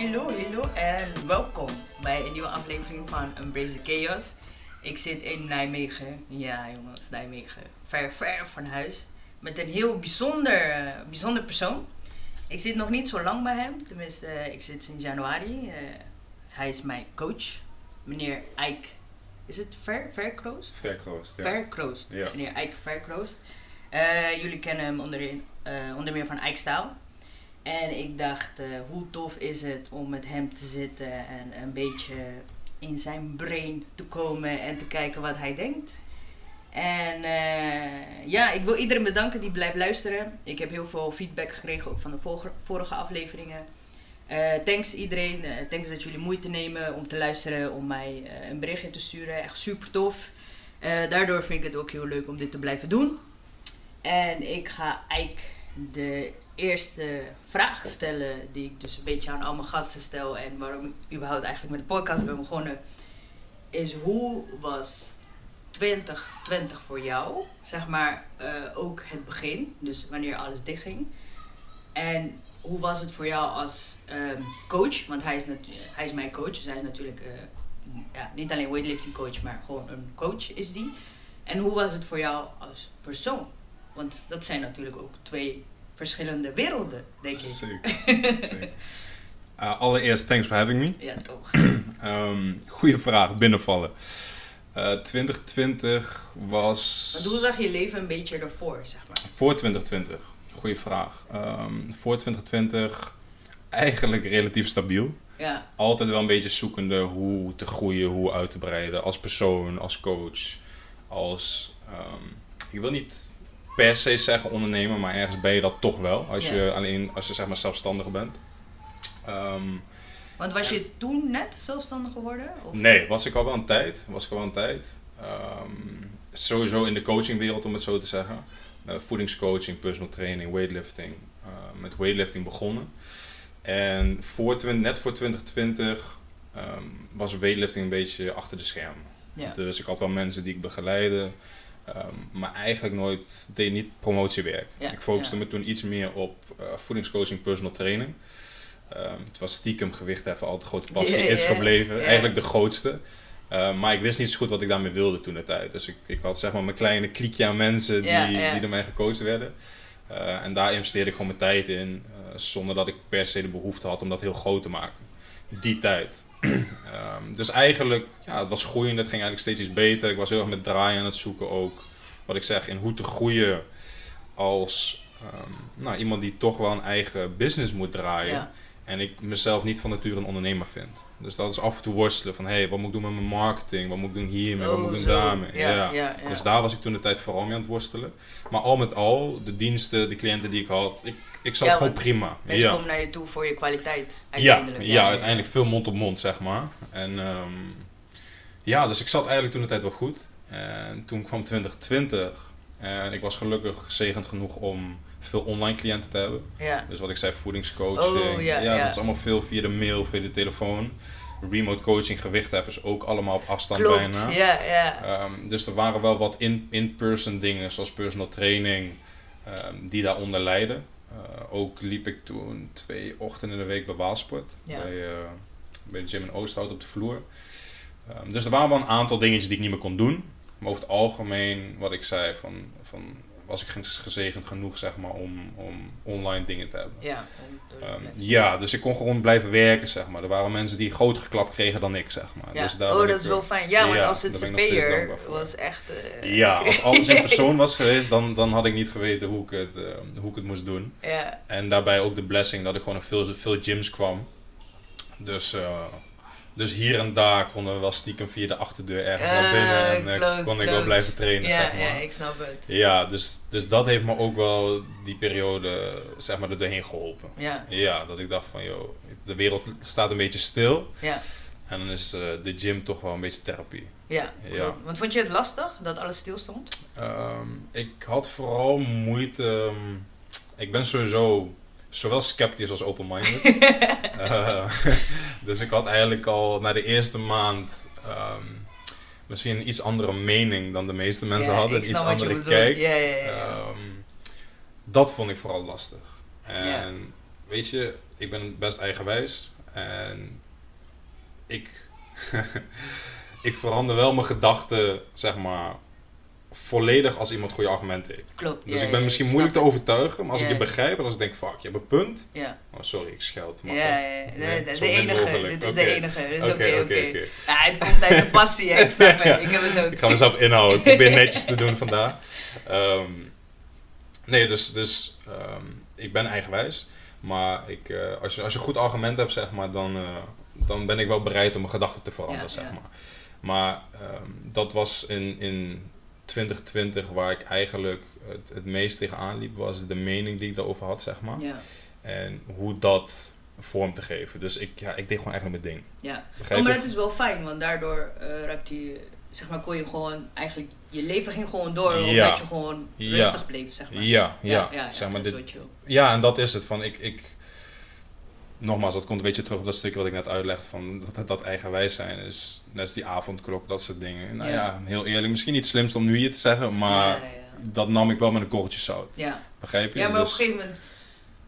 hallo, hallo en welkom bij een nieuwe aflevering van Embrace the Chaos. Ik zit in Nijmegen, ja jongens, Nijmegen, ver, ver van huis, met een heel bijzonder, eh, bijzonder persoon. Ik zit nog niet zo lang bij hem, tenminste, eh, ik zit sinds januari. Eh, hij is mijn coach, meneer Eik. Is het Ver, Verkroost? Verkroost, ja. Verkroost, Ja. meneer Eik Verkroost. Jullie kennen hem onder, onder meer van Eikstaal. En ik dacht, eh, hoe tof is het om met hem te zitten en een beetje in zijn brain te komen en te kijken wat hij denkt. En eh, ja, ik wil iedereen bedanken die blijft luisteren. Ik heb heel veel feedback gekregen, ook van de vorige, afleveringen. Eh, thanks iedereen, thanks dat jullie moeite nemen om te luisteren, om mij een berichtje te sturen. Echt super tof. Daardoor vind ik het ook heel leuk om dit te blijven doen. En ik ga eigenlijk de eerste vraag stellen, die ik dus een beetje aan al mijn gasten stel en waarom ik überhaupt eigenlijk met de podcast ben begonnen, is hoe was 2020 voor jou? Zeg maar eh, ook het begin, dus wanneer alles dichtging. En hoe was het voor jou als ehm, coach? Want hij is, hij is mijn coach, dus hij is natuurlijk eh, ja, niet alleen weightlifting coach, maar gewoon een coach is die. En hoe was het voor jou als persoon? Want dat zijn natuurlijk ook twee verschillende werelden, denk ik. Zeker. Zeker. Uh, allereerst, thanks for having me. Ja, toch. Ehm goeie vraag, binnenvallen. Eh 2020 was... Want hoe zag je leven een beetje ervoor, zeg maar? Voor 2020, goeie vraag. Ehm, voor 2020 eigenlijk relatief stabiel. Ja, Altijd wel een beetje zoekende hoe te groeien, hoe uit te breiden. Als persoon, als coach, als... ehm, ik wil niet per se zeggen ondernemer, maar ergens ben je dat toch wel. Als je alleen, als je zeg maar zelfstandig bent. Ehm, want was je toen net zelfstandig geworden? Of? Nee, was ik al wel een tijd. Was ik al wel een tijd. Ehm, sowieso in de coachingwereld, om het zo te zeggen. Eh, voedingscoaching, personal training, weightlifting. Eh, met weightlifting begonnen. En voor, net voor 2020 ehm, was weightlifting een beetje achter de schermen. Ja. Dus ik had wel mensen die ik begeleidde. Ehm, maar eigenlijk nooit, deed niet promotiewerk. Ja, ik focuste ja. me toen iets meer op eh, voedingscoaching, personal training. Ehm, het was stiekem gewicht even altijd grote passie is gebleven. Eigenlijk de grootste. Ehm, maar ik wist niet zo goed wat ik daarmee wilde toen de tijd. Dus ik, ik had zeg maar mijn kleine kliekje aan mensen die, die door mij gecoacht werden. Eh, en daar investeerde ik gewoon mijn tijd in. eh, zonder dat ik per se de behoefte had om dat heel groot te maken. Die tijd. Ehm, dus eigenlijk, ja, het was groeiend. Het ging eigenlijk steeds iets beter. Ik was heel erg met draaien aan het zoeken ook. Wat ik zeg, in hoe te groeien als ehm, nou, iemand die toch wel een eigen business moet draaien. Ja. En ik mezelf niet van nature een ondernemer vind. Dus dat is af en toe worstelen van, hé, hey, wat moet ik doen met mijn marketing? Wat moet ik doen hiermee? wat moet ik doen Oh, zo. daarmee? Ja, ja, ja. Dus daar was ik toen de tijd vooral mee aan het worstelen. Maar al met al, de diensten, de cliënten die ik had, ik, ik zat Ja, gewoon prima. Mensen ja. komen naar je toe voor je kwaliteit. Ja, uiteindelijk. ja, uiteindelijk veel mond op mond, zeg maar. En ehm, ja, dus ik zat eigenlijk toen de tijd wel goed. En toen kwam 2020 en ik was gelukkig gezegend genoeg om veel online cliënten te hebben. Ja, Dus wat ik zei, voedingscoaching. Oh, ja, ja. dat is allemaal veel via de mail, via de telefoon. Remote coaching, gewichtheffers ook allemaal op afstand klopt. bijna. Ja, ja. Ehm, dus er waren wel wat in- in-person dingen, zoals personal training, ehm, die daaronder leiden. Eh, ook liep ik toen twee ochtenden in de week bij Waalsport, Ja. bij, eh, bij de gym in Oosthout op de vloer. Ehm, dus er waren wel een aantal dingetjes die ik niet meer kon doen. Maar over het algemeen, wat ik zei, van, van, was ik ge- gezegend genoeg zeg maar, om, om online dingen te hebben. Ja, eh, Ehm, ja, dus ik kon gewoon blijven werken, zeg maar. Er waren mensen die groter geklap kregen dan ik, zeg maar. ja. Dus daar oh, dat is wel fijn. Ja, want ja, als het CP'er was echt... Ja, als alles in persoon was geweest, dan, dan had ik niet geweten hoe ik, het, eh, hoe ik het moest doen. ja, En daarbij ook de blessing dat ik gewoon in veel, veel gyms kwam. Dus, eh, dus hier en daar konden we wel stiekem via de achterdeur ergens naar Eh, binnen. En eh, kloot, kon ik wel blijven trainen, ja, zeg maar. ja, ik snap het. Ja, dus, dus dat heeft me ook wel die periode, zeg maar, er doorheen geholpen. Ja, Ja, dat ik dacht van, joh, de wereld staat een beetje stil. ja, En dan is eh, de gym toch wel een beetje therapie. ja. Ja. Want vond je het lastig dat alles stilstond? Ehm, ik had vooral moeite. ehm, ik ben sowieso zowel sceptisch als open-minded. Eh, dus ik had eigenlijk al na de eerste maand ehm, misschien een iets andere mening dan de meeste mensen ja, hadden. Een iets andere kijk. Ja, ja, ja. Ehm, dat vond ik vooral lastig. En weet je, ik ben best eigenwijs. En ik, ik verander wel mijn gedachten, zeg maar, volledig als iemand goede argumenten heeft. Klopt. Dus ja, ik ben misschien moeilijk te overtuigen, maar als ik je begrijp en als ik denk, fuck, je hebt een punt. Ja, Oh, sorry, ik scheld. ja, Mag ja, dat? ja. De, Nee, de, enige. Dit is de enige. Dus oké, Oké, het komt uit de passie, hè. ik snap het. Ik heb het ook. Ik ga mezelf inhouden. Ik probeer netjes te doen vandaag. Ehm, nee, dus, dus ehm, ik ben eigenwijs. Maar ik, eh, als, je, als je goed argument hebt, zeg maar, dan, eh, dan ben ik wel bereid om mijn gedachten te veranderen, zeg maar. Maar ehm, dat was in, in 2020 waar ik eigenlijk het, het meest tegenaan liep, was de mening die ik daarover had, zeg maar. Ja, En hoe dat vorm te geven. Dus ik, ja, ik deed gewoon eigenlijk mijn ding. ja. Oh, maar dat is wel fijn, want daardoor eh raakte je, zeg maar, kon je gewoon eigenlijk, je leven ging gewoon door, Ja. omdat je gewoon Ja. rustig bleef, zeg maar. Ja, ja, ja, zeg maar, dit. Ja, en dat is het. Van ik, ik, nogmaals, dat komt een beetje terug op dat stukje wat ik net uitlegde. Van dat, dat eigenwijs zijn is net als die avondklok, dat soort dingen. Nou Ja. ja, heel eerlijk, misschien niet het slimst om nu hier te zeggen, maar Ja, dat nam ik wel met een korreltje zout. Ja. Begrijp je? ja, maar op Dus- een gegeven moment,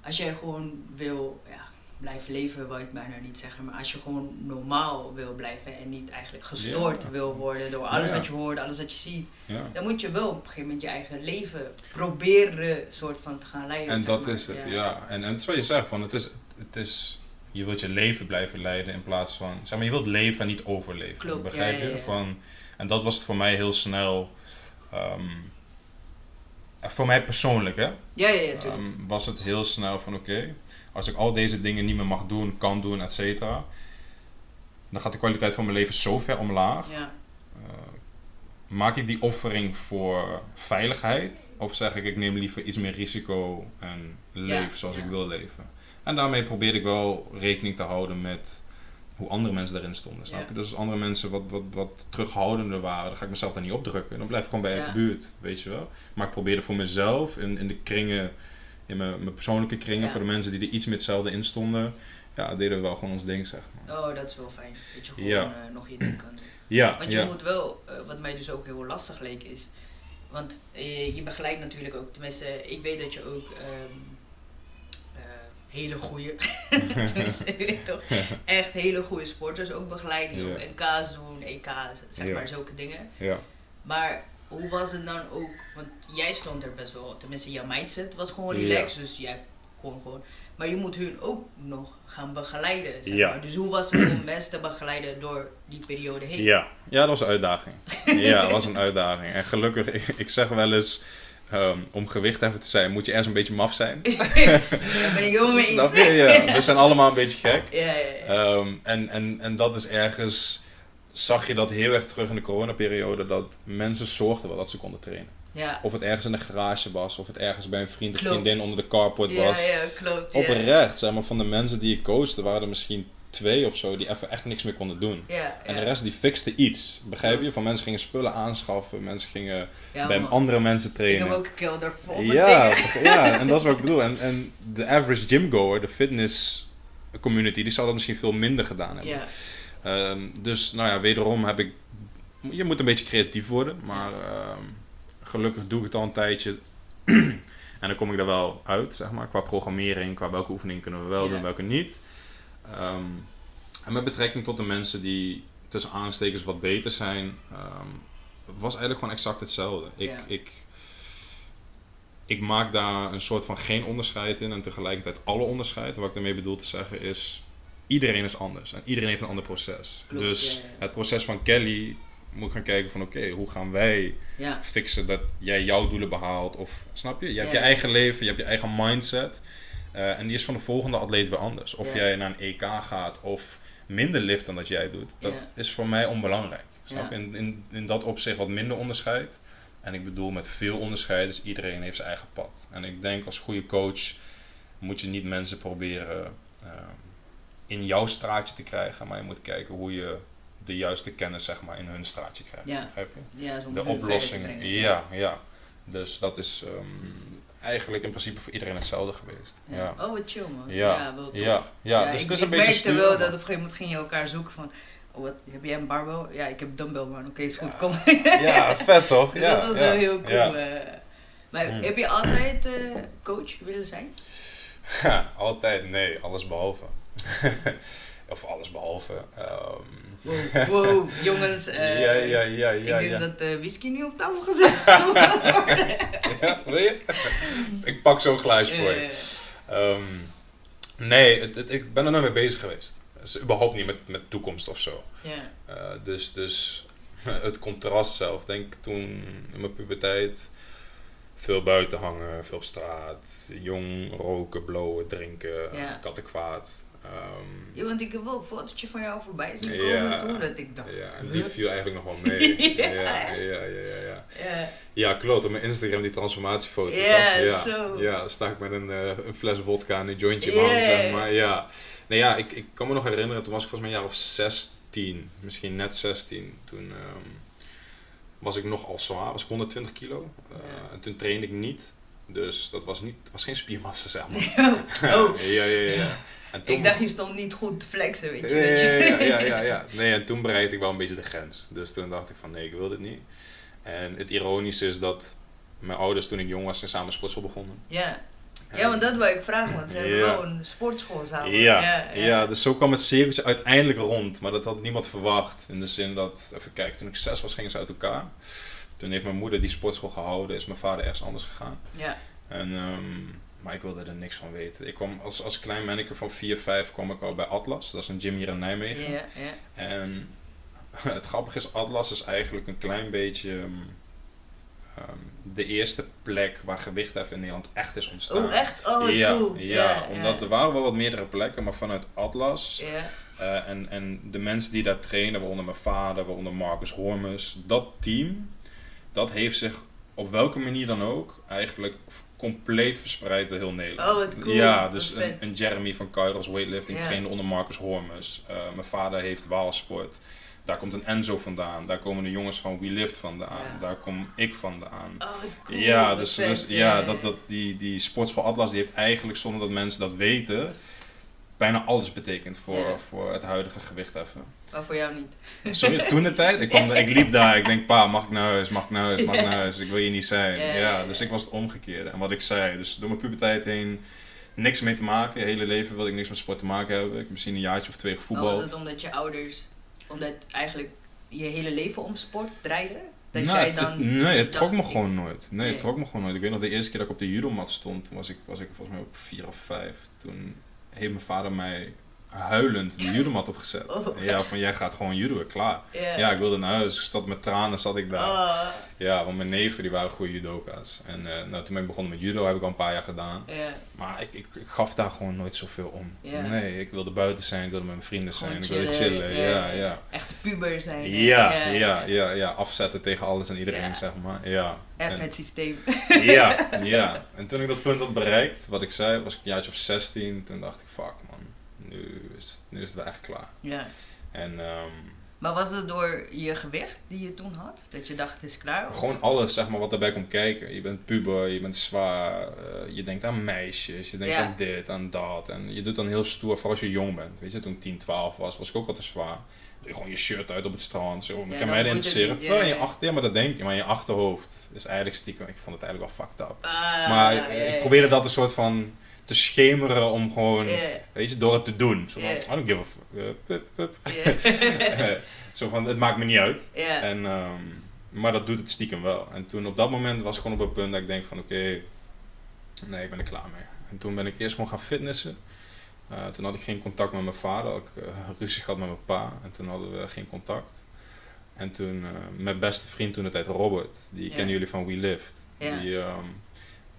als jij gewoon wil ja, blijven leven, wil ik bijna niet zeggen, maar als je gewoon normaal wil blijven en niet eigenlijk gestoord Ja. wil worden door alles Ja. wat je hoort, alles wat je ziet, ja. dan moet je wel op een gegeven moment je eigen leven proberen soort van te gaan leiden. En dat maar. is het, ja. En, en het is wat je zegt, van het is, het is, je wilt je leven blijven leiden in plaats van, zeg maar, je wilt leven en niet overleven. Klopt, begrijp ja, je? ja. Van, en dat was het voor mij heel snel, ehm, voor mij persoonlijk hè, Ja, ja, ja, ehm, was het heel snel van oké, als ik al deze dingen niet meer mag doen, kan doen, et cetera, dan gaat de kwaliteit van mijn leven zo ver omlaag. ja. Eh, maak ik die offering voor veiligheid? Of zeg ik, ik neem liever iets meer risico en leef Ja, zoals ja. ik wil leven? En daarmee probeer ik wel rekening te houden met hoe andere mensen daarin stonden. Snap Ja. je? Dus als andere mensen wat, wat, wat terughoudender waren, dan ga ik mezelf daar niet opdrukken. Dan blijf ik gewoon bij Ja. de buurt, weet je wel. Maar ik probeerde voor mezelf, in, in de kringen, in mijn, mijn persoonlijke kringen, Ja. voor de mensen die er iets meer hetzelfde in stonden, ja, deden we wel gewoon ons ding, zeg maar. Oh, dat is wel fijn. Dat je gewoon eh, nog je ding kan doen. Ja, Want je moet wel, eh, wat mij dus ook heel lastig leek is. Want eh, je begeleidt natuurlijk ook, tenminste, ik weet dat je ook ehm, eh, hele goede, je weet toch, echt hele goede sporters ook begeleidt. Die Ja. ook NK's doen, EK's, zeg maar, zulke dingen. ja. Maar hoe was het dan ook, want jij stond er best wel, tenminste, jouw mindset was gewoon relaxed, dus jij kon gewoon. Maar je moet hun ook nog gaan begeleiden, zeg Ja. maar. Dus hoe was het om mensen te begeleiden door die periode heen? Ja, ja dat was een uitdaging. ja, dat was een uitdaging. En gelukkig, ik, ik zeg wel eens, ehm, om gewichtheffer te zijn, moet je ergens een beetje maf zijn. Daar ben ik helemaal mee eens. je? Ja, we zijn allemaal een beetje gek. Ja, ja, ja. Ehm, en, en, en dat is ergens, zag je dat heel erg terug in de coronaperiode, dat mensen zorgden wel dat ze konden trainen. ja. Of het ergens in de garage was, of het ergens bij een vriend of Klopt. vriendin onder de carport was. ja, klopt. Oprecht, zeg maar, van de mensen die ik coachte, waren er misschien twee of zo die even echt niks meer konden doen. En de rest die fixte iets, begrijp je? Van mensen gingen spullen aanschaffen, mensen gingen ja, bij man. andere mensen Ik trainen. heb ook kelder vol met ja, dingen. ja, en dat is wat ik bedoel. En, en de average gymgoer, de fitness community, die zal dat misschien veel minder gedaan hebben. Ehm, dus nou ja, wederom heb ik. Je moet een beetje creatief worden, maar ehm, gelukkig doe ik het al een tijdje. en dan kom ik daar wel uit, zeg maar, qua programmering, qua welke oefeningen kunnen we wel doen, welke niet. Ehm, en met betrekking tot de mensen die tussen aanstekers wat beter zijn, ehm, was eigenlijk gewoon exact hetzelfde. Ik, ik, ik maak daar een soort van geen onderscheid in en tegelijkertijd alle onderscheid. Wat ik daarmee bedoel te zeggen is, iedereen is anders en iedereen heeft een ander proces. Klopt, dus het proces van Kelly moet gaan kijken van oké, hoe gaan wij fixen dat jij jouw doelen behaalt? Of snap je? Je hebt je eigen leven, je hebt je eigen mindset. Eh, en die is van de volgende atleet weer anders. Of jij naar een EK gaat of minder lift dan dat jij doet, dat is voor mij onbelangrijk. Snap? In, in, in dat opzicht wat minder onderscheid. En ik bedoel met veel onderscheid, dus iedereen heeft zijn eigen pad. En ik denk als goede coach moet je niet mensen proberen eh, in jouw straatje te krijgen, maar je moet kijken hoe je de juiste kennis zeg maar, in hun straatje krijgt. Ja. Begrijp je? ja, de brengen. Ja, ja. Dus dat is ehm, eigenlijk in principe voor iedereen hetzelfde geweest. Ja, ja. Oh, wat chill man. Ja. Ja, wel tof. Ja, ja. dus ik, het is een ik beetje merkte wel dat op een gegeven moment ging je elkaar zoeken van... Oh, wat, heb jij een barbel? Ja, ik heb dumbbell man. Oké, is goed, kom. Ja, vet toch? Dus ja, dat was wel heel cool. Eh. maar Hmm. heb je altijd eh, coach willen zijn? Altijd nee, alles behalve. Of alles behalve. Ehm, Wow, wow, jongens. eh, ja, ja, ja, ja. ik denk ja. dat de whisky nu op tafel gezet ja, wil je? ik pak zo'n glaasje voor je. Eh, Ehm, nee, het, het- ik ben er nooit mee bezig geweest. Dus überhaupt niet met, met toekomst of zo. ja. Eh, dus, dus het contrast zelf, denk ik toen in mijn puberteit. Veel buiten hangen, veel op straat. Jong, roken, blowen, drinken, Ja. kattenkwaad. Ehm, Ja, want ik heb wel een fotootje van jou voorbij zien komen Ja. toen dat ik dacht. ja, en die viel eigenlijk nog wel mee. Ja, ja, ja, ja, ja, ja. Klopt. Op mijn Instagram die transformatiefoto. Ja, ja, zo. Ja, sta ik met een, eh, een fles vodka en een jointje man, zeg maar. Ja. Nee, ja, ik, ik kan me nog herinneren, toen was ik volgens mij een jaar of 16. Misschien net 16. Toen ehm, was ik nogal zwaar, was ik 120 kilo. Eh. En toen trainde ik niet. Dus dat was, niet, was geen spiermassa, zeg maar. oh, ja, ja, ja, ja. Toen, ik dacht je stond niet goed te flexen, weet je. ja, je- ja, ja, ja. Nee, en toen bereikte ik wel een beetje de grens. Dus toen dacht ik van nee, ik wil dit niet. En het ironische is dat mijn ouders toen ik jong was zijn samen sportschool begonnen. Ja. ja, want dat wil ik vragen, want ze hebben wel een sportschool samen. Ja, ja, dus zo kwam het cirkeltje uiteindelijk rond. Maar dat had niemand verwacht. In de zin dat, even kijken, toen ik zes was gingen ze uit elkaar. Toen heeft mijn moeder die sportschool gehouden, is mijn vader ergens anders gegaan. ja. En, ehm, maar ik wilde er niks van weten. Ik kwam als, als klein manneke van 4, 5 kwam ik al bij Atlas. Dat is een gym hier in Nijmegen. Ja, ja. En het grappige is, Atlas is eigenlijk een klein beetje ehm, ehm, de eerste plek waar gewichtheffen in Nederland echt is ontstaan. Oh, echt? Oh, ja, cool. ja, omdat er waren wel wat meerdere plekken, maar vanuit Atlas eh, en, en de mensen die daar trainen, waaronder mijn vader, waaronder Marcus Hormus, dat team, dat heeft zich op welke manier dan ook eigenlijk compleet verspreid door heel Nederland. Oh, wat cool. Ja, dus een, een Jeremy van Kairos Weightlifting Ja. trainde onder Marcus Hormus. Eh, mijn vader heeft Waalsport. Daar komt een Enzo vandaan. Daar komen de jongens van We Lift vandaan. Ja. Daar kom ik vandaan. oh, cool. Ja, dus, dus ja, dat, dat, die, die sportschool Atlas die heeft eigenlijk, zonder dat mensen dat weten, bijna alles betekend voor, Ja. voor het huidige gewichtheffen. Maar voor jou niet. Sorry, toen de tijd, ik, kwam, ik liep daar, ik denk, pa, mag ik naar huis, mag ik naar huis, mag ik naar huis, ik wil hier niet zijn. Ja, dus ik was het omgekeerde. En wat ik zei, dus door mijn puberteit heen, niks mee te maken. Het hele leven wilde ik niks met sport te maken hebben. Ik heb misschien een jaartje of twee Maar was gevoetbald. het omdat je ouders, omdat eigenlijk je hele leven om sport draaide? Dat Nou, jij dan... het- nee, het trok me gewoon nooit. Nee, Nee. het trok me gewoon nooit. Ik weet nog de eerste keer dat ik op de judomat stond, toen was ik, was ik volgens mij ook vier of vijf. Toen heeft mijn vader mij huilend de judomat opgezet. Oh. Ja, van jij gaat gewoon judoën, klaar. Ja. Ja, ik wilde naar huis. Ik zat met tranen, zat ik daar. Oh, Ja, want mijn neven die waren goede judoka's. En eh, nou, toen ben ik begonnen met judo, heb ik al een paar jaar gedaan. Maar ik, ik, ik gaf daar gewoon nooit zoveel om. Nee, ik wilde buiten zijn, ik wilde met mijn vrienden zijn, Gewoon ik wilde chillen. Ja, ja. Echt puber zijn. Ja, ja, ja, ja, afzetten tegen alles en iedereen, zeg maar. Ja. Even het systeem. ja, ja. En toen ik dat punt had bereikt, wat ik zei, was ik een jaartje of 16. Toen dacht ik, fuck man, nu is, nu is het echt klaar. Ja. En ehm, Maar was het door je gewicht die je toen had? Dat je dacht het is klaar? Of- gewoon alles zeg maar, wat daarbij komt kijken. Je bent puber, je bent zwaar, eh, je denkt aan meisjes, je denkt Ja. aan dit, aan dat. En je doet dan heel stoer, vooral als je jong bent. Weet je, toen ik 10, 12 was, was ik ook al te zwaar. Doe je gewoon je shirt uit op het strand. Zo. Ja, kan mij het interesseren. niet, Terwijl ja, je achter, ja, maar dat denk je, maar in je achterhoofd is eigenlijk stiekem, ik vond het eigenlijk wel fucked up. Ah, Maar ja, ik probeerde dat een soort van te schemeren om gewoon, weet je, door het te doen. Zo van. I don't give a fuck. Eh, ja. Zo van, het maakt me niet uit. En, ehm, maar dat doet het stiekem wel. En toen op dat moment was ik gewoon op een punt dat ik denk van, oké, nee, ik ben er klaar mee. En toen ben ik eerst gewoon gaan fitnessen. Eh, toen had ik geen contact met mijn vader, ik uh, ruzie gehad met mijn pa. En toen hadden we geen contact. En toen, eh, mijn beste vriend toen de tijd, Robert, die kennen jullie van We Lift. Die, ehm,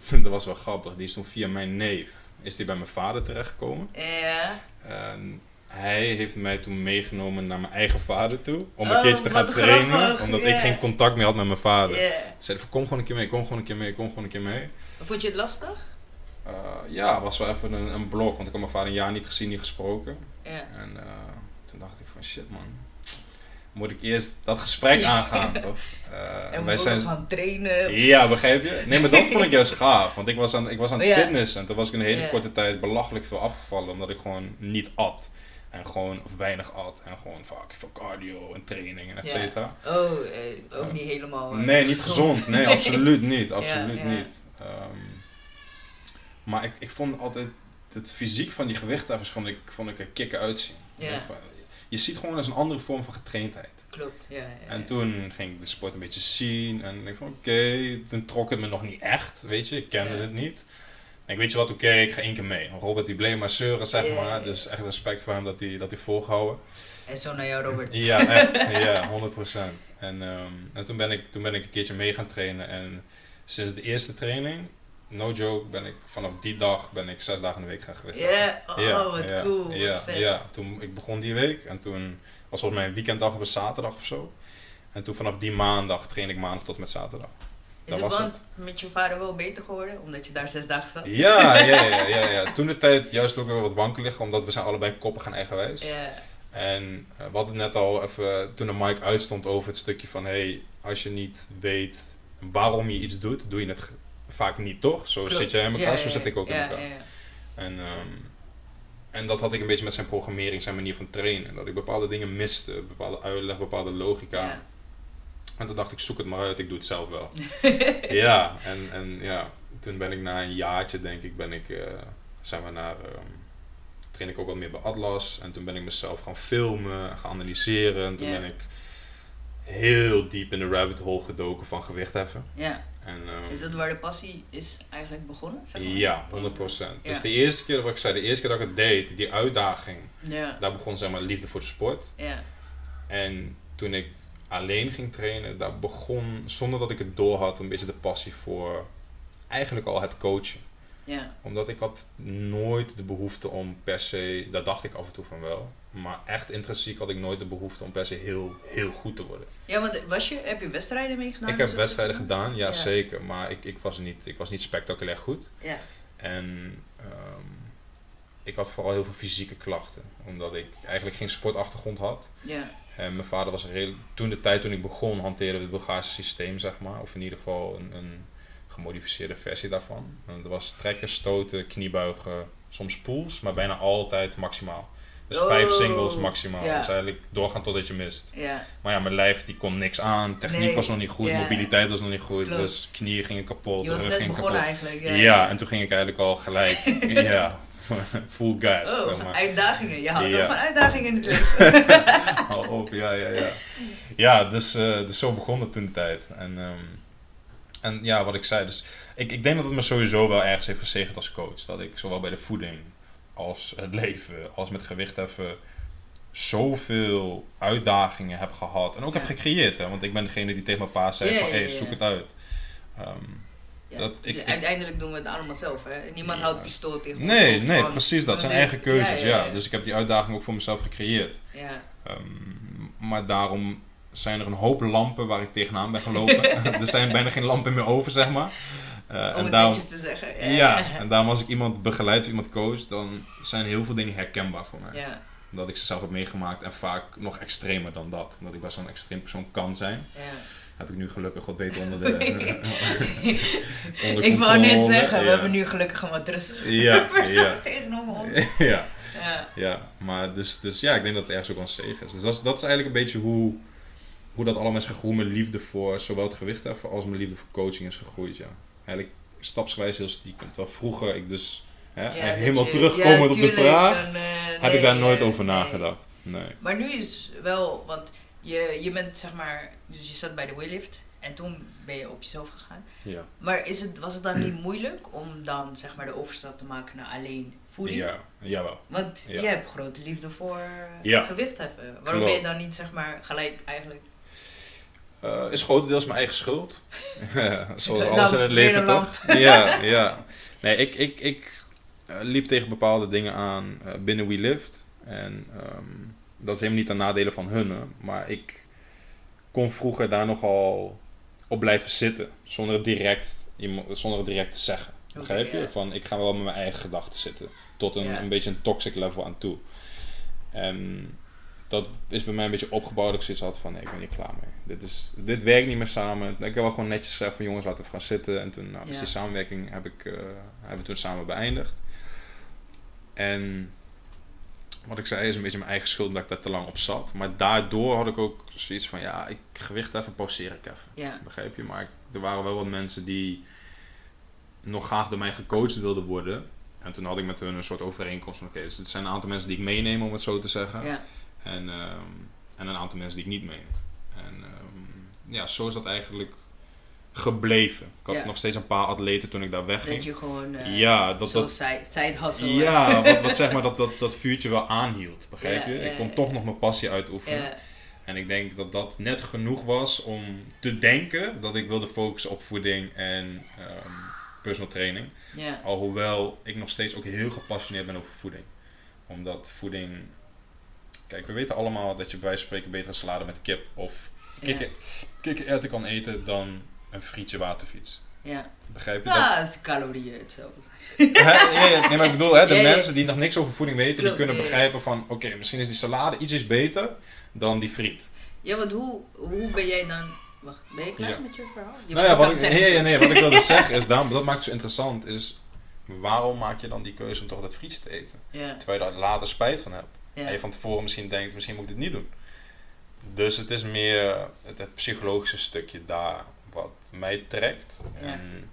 dat was wel grappig, die is toen via mijn neef, is die bij mijn vader terechtgekomen. ja. En hij heeft mij toen meegenomen naar mijn eigen vader toe, om Oh, een keer te gaan trainen, grappig, omdat ik geen contact meer had met mijn vader. Ja. Toen zei van, kom gewoon een keer mee, kom gewoon een keer mee, kom gewoon een keer mee. Vond je het lastig? Eh, ja, was wel even een, een blok, want ik had mijn vader een jaar niet gezien, niet gesproken. Ja. En eh, toen dacht ik van, shit man, moet ik eerst dat gesprek aangaan, toch? Eh, En we wij moeten zijn... gaan trainen. Ja, begrijp je? Nee, maar dat vond ik juist gaaf. Want ik was aan, ik was aan het Ja. fitnessen en toen was ik in een hele Ja. korte tijd belachelijk veel afgevallen. Omdat ik gewoon niet at. En gewoon, of weinig at. En gewoon vaak veel cardio en training en et Ja. cetera. Oh, eh, ook niet helemaal. eh, Nee, niet gezond. Nee, absoluut niet. Absoluut ja. niet. Ehm, maar ik, ik vond altijd het fysiek van die gewichtheffers vond ik, vond ik er kicken uitzien. Ja. Je ziet gewoon als een andere vorm van getraindheid. Klopt, ja. ja, ja. En toen ging ik de sport een beetje zien en ik van oké, toen trok het me nog niet echt, weet je, ik kende het niet. En ik weet je wat, oké, ik ga één keer mee. Robert die bleef maar zeuren, zeg maar, dus echt respect voor hem dat hij dat volgehouden. En zo naar jou, Robert. Ja, echt, ja, 100%. En, ehm, en toen, ben ik, toen ben ik een keertje mee gaan trainen en sinds de eerste training, no joke, ben ik vanaf die dag ben ik zes dagen in de week gaan gewicht. Ja, oh, wat ja, cool, ja, wat vet. Ja, toen ik begon die week en toen was volgens mij een weekenddag op een zaterdag of zo. En toen vanaf die maandag train ik maandag tot met zaterdag. Is dat het was want met je vader wel beter geworden, omdat je daar zes dagen zat? Ja, ja, ja, ja, ja. Toen de tijd juist ook weer wat wankelig, omdat we zijn allebei koppig en eigenwijs. Ja, En eh, we hadden net al even, toen de mic uitstond over het stukje van, hey, als je niet weet waarom je iets doet, doe je het vaak niet, toch? Zo klopt. zit jij in elkaar, Ja, zo zit ik ook in elkaar. Ja, ja. En, ehm, en dat had ik een beetje met zijn programmering, zijn manier van trainen. Dat ik bepaalde dingen miste, bepaalde uitleg, bepaalde logica. En toen dacht ik, zoek het maar uit, ik doe het zelf wel. ja, en, en ja, toen ben ik na een jaartje, denk ik, ben ik, eh, zijn we naar, ehm, train ik ook wat meer bij Atlas. En toen ben ik mezelf gaan filmen, gaan analyseren. En toen ben ik heel diep in de rabbit hole gedoken van gewichtheffen. ja. En, ehm, Is dat waar de passie is eigenlijk begonnen? Zeg maar? ja, 100%. Ja. Dus de eerste keer, wat ik zei, de eerste keer dat ik het deed, die uitdaging, Ja, daar begon zeg maar liefde voor de sport. ja, En toen ik alleen ging trainen, daar begon, zonder dat ik het door had, een beetje de passie voor eigenlijk al het coachen. ja. Omdat ik had nooit de behoefte om per se, dat dacht ik af en toe van wel, maar echt intrinsiek had ik nooit de behoefte om per se heel, heel goed te worden. Ja, want was je, heb je wedstrijden meegedaan? ik heb wedstrijden gedaan, ja, Ja. zeker, maar ik, ik, was niet, ik was niet spectaculair goed. Ja, En ehm, ik had vooral heel veel fysieke klachten, omdat ik eigenlijk geen sportachtergrond had. ja, En mijn vader was toen de tijd toen ik begon hanteerde we het Bulgaarse systeem, zeg maar. Of in ieder geval een, een gemodificeerde versie daarvan. En het was trekken, stoten, kniebuigen, soms pools, maar bijna altijd maximaal. Dus vijf Oh, singles maximaal. ja. Dus eigenlijk doorgaan totdat je mist. ja. Maar ja, mijn lijf die kon niks aan. Techniek Nee, was nog niet goed, ja. mobiliteit was nog niet goed. Klopt. Dus knieën gingen kapot, Je rug ging begonnen kapot. eigenlijk. Ja, Ja, en toen ging ik eigenlijk al gelijk, ja, full gas. zeg Oh, maar. uitdagingen. Je houdt Ja. nog van uitdagingen in het leven. Hou op, ja, ja, ja. Ja, dus, eh, dus zo begon het toen de tijd. En, ehm, en ja, wat ik zei, dus ik, ik denk dat het me sowieso wel ergens heeft gezegend als coach. Dat ik zowel bij de voeding als het leven, als met gewicht even zoveel uitdagingen heb gehad. En ook heb gecreëerd, hè. Want ik ben degene die tegen mijn pa zei van, hé, ja, zoek het uit. Ehm, Ja, Dat ik- ik- uiteindelijk doen we het allemaal zelf. Hè? Niemand Ja. houdt pistool tegen ons nee, nee, precies dat. zijn eigen keuzes, Ja. Dus ik heb die uitdaging ook voor mezelf gecreëerd. Ja, Ehm, maar daarom zijn er een hoop lampen waar ik tegenaan ben gelopen. er zijn bijna geen lampen meer over, zeg maar. Eh, om en het daarom, netjes te zeggen. ja, en daarom als ik iemand begeleid of iemand coach, dan zijn heel veel dingen herkenbaar voor mij. ja, Omdat ik ze zelf heb meegemaakt en vaak nog extremer dan dat. Omdat ik best wel een extreem persoon kan zijn. ja. Heb ik nu gelukkig wat beter onder de onder Ik wou net zeggen, we hebben nu gelukkig een wat rustiger Ja, persoon ja. tegenover ons. ja. Ja, Ja, maar dus, dus ja, ik denk dat het ergens ook wel een zegen is. Dus dat is, dat is eigenlijk een beetje hoe, hoe dat allemaal is gegroeid. Mijn liefde voor zowel het gewicht heffen als mijn liefde voor coaching is gegroeid, ja. Eigenlijk stapsgewijs heel stiekem. Terwijl vroeger ik dus, hè, Ja, helemaal je- terugkomend ja, op de vraag, dan, eh, heb nee, ik daar nooit over nee. nagedacht. Nee. Maar nu is wel, want je, je bent zeg maar, dus je zat bij de Weightlift en toen ben je op jezelf gegaan. Ja. Maar is het, was het dan niet moeilijk om dan zeg maar de overstap te maken naar alleen voeding? Ja, jawel. Want Ja. je hebt grote liefde voor Ja. gewicht heffen. Waarom ben je dan niet zeg maar gelijk eigenlijk... Eh, is grotendeels mijn eigen schuld. Zoals alles in het leven toch? ja, ja. Nee, ik, ik, ik eh, liep tegen bepaalde dingen aan eh, binnen We Lived. En ehm, dat is helemaal niet ten nadele van hun. Maar ik kon vroeger daar nogal op blijven zitten. Zonder het direct, zonder het direct te zeggen. Begrijp je? Van ik ga wel met mijn eigen gedachten zitten. Tot een, Ja. een beetje een toxic level aan toe. En dat is bij mij een beetje opgebouwd. Ik zoiets had van nee, ik ben hier klaar mee. Dit, is, dit werkt niet meer samen. Ik heb wel gewoon netjes gezegd van jongens, laten we gaan zitten. En toen, nou, dus Ja. die samenwerking heb ik, eh, hebben we toen samen beëindigd. En wat ik zei is een beetje mijn eigen schuld dat ik daar te lang op zat. Maar daardoor had ik ook zoiets van ja, ik gewicht even, pauzeer ik even. Ja, Begrijp je? Maar ik- er waren wel wat mensen die nog graag door mij gecoacht wilden worden. En toen had ik met hun een soort overeenkomst van oké, dus het zijn een aantal mensen die ik meeneem om het zo te zeggen. Ja. En, ehm, en een aantal mensen die ik niet meeneem. En ehm, ja, zo is dat eigenlijk gebleven. Ik had Ja. nog steeds een paar atleten toen ik daar wegging. Dat je gewoon, eh Ja, dat- zoals zij, zij het hassel. Ja, wat, wat zeg maar dat, dat, dat vuurtje wel aanhield, begrijp Ja, je? ja, ik kon toch nog mijn passie uitoefenen. En ik denk dat dat net genoeg was om te denken dat ik wilde focussen op voeding en ehm, personal training. Alhoewel ik nog steeds ook heel gepassioneerd ben over voeding. Omdat voeding... Kijk, we weten allemaal dat je bij wijze van spreken beter een salade met kip of kikker, kikkererwten kan eten dan een frietje waterfiets. ja. Begrijp je dat? Ja, is de calorieën hetzelfde. Ja, ja, nee, maar ik bedoel, hè, de Ja, ja. mensen die nog niks over voeding weten, die kunnen ja, ja. begrijpen van, oké, misschien is die salade ietsjes beter dan die friet. Ja, want hoe, hoe ben jij dan... Wacht, ben je klaar Ja. met je verhaal? Je nou ja, wat ik, nee, zeggen, nee, nee, wat ik wilde zeggen is, daarom, dat maakt het zo interessant, is waarom maak je dan die keuze om toch dat frietje te eten? Ja, Terwijl je daar later spijt van hebt. En je ja, van tevoren misschien denkt, misschien moet ik dit niet doen. Dus het is meer het, het psychologische stukje daar wat mij trekt. Ja. En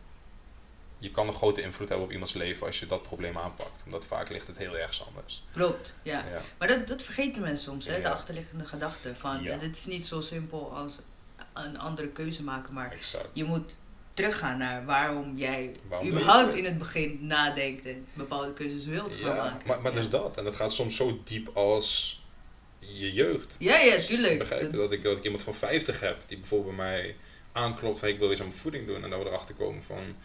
je kan een grote invloed hebben op iemands leven als je dat probleem aanpakt. Omdat vaak ligt het heel ergens anders. klopt. Ja. Ja. Maar dat, dat vergeten mensen soms, hè? De Ja. achterliggende gedachte van... Ja. Dit is niet zo simpel als een andere keuze maken, maar Exact. je moet teruggaan naar waarom jij Waarom überhaupt in het begin nadenkt en bepaalde keuzes wilt gaan maken. maar, maar ja. dus dat. En dat gaat soms zo diep als je jeugd. Ja, ja, tuurlijk. Begrijp je Dat- dat ik, dat ik iemand van 50 heb die bijvoorbeeld bij mij aanklopt van ik wil iets aan mijn voeding doen. En dat we erachter komen van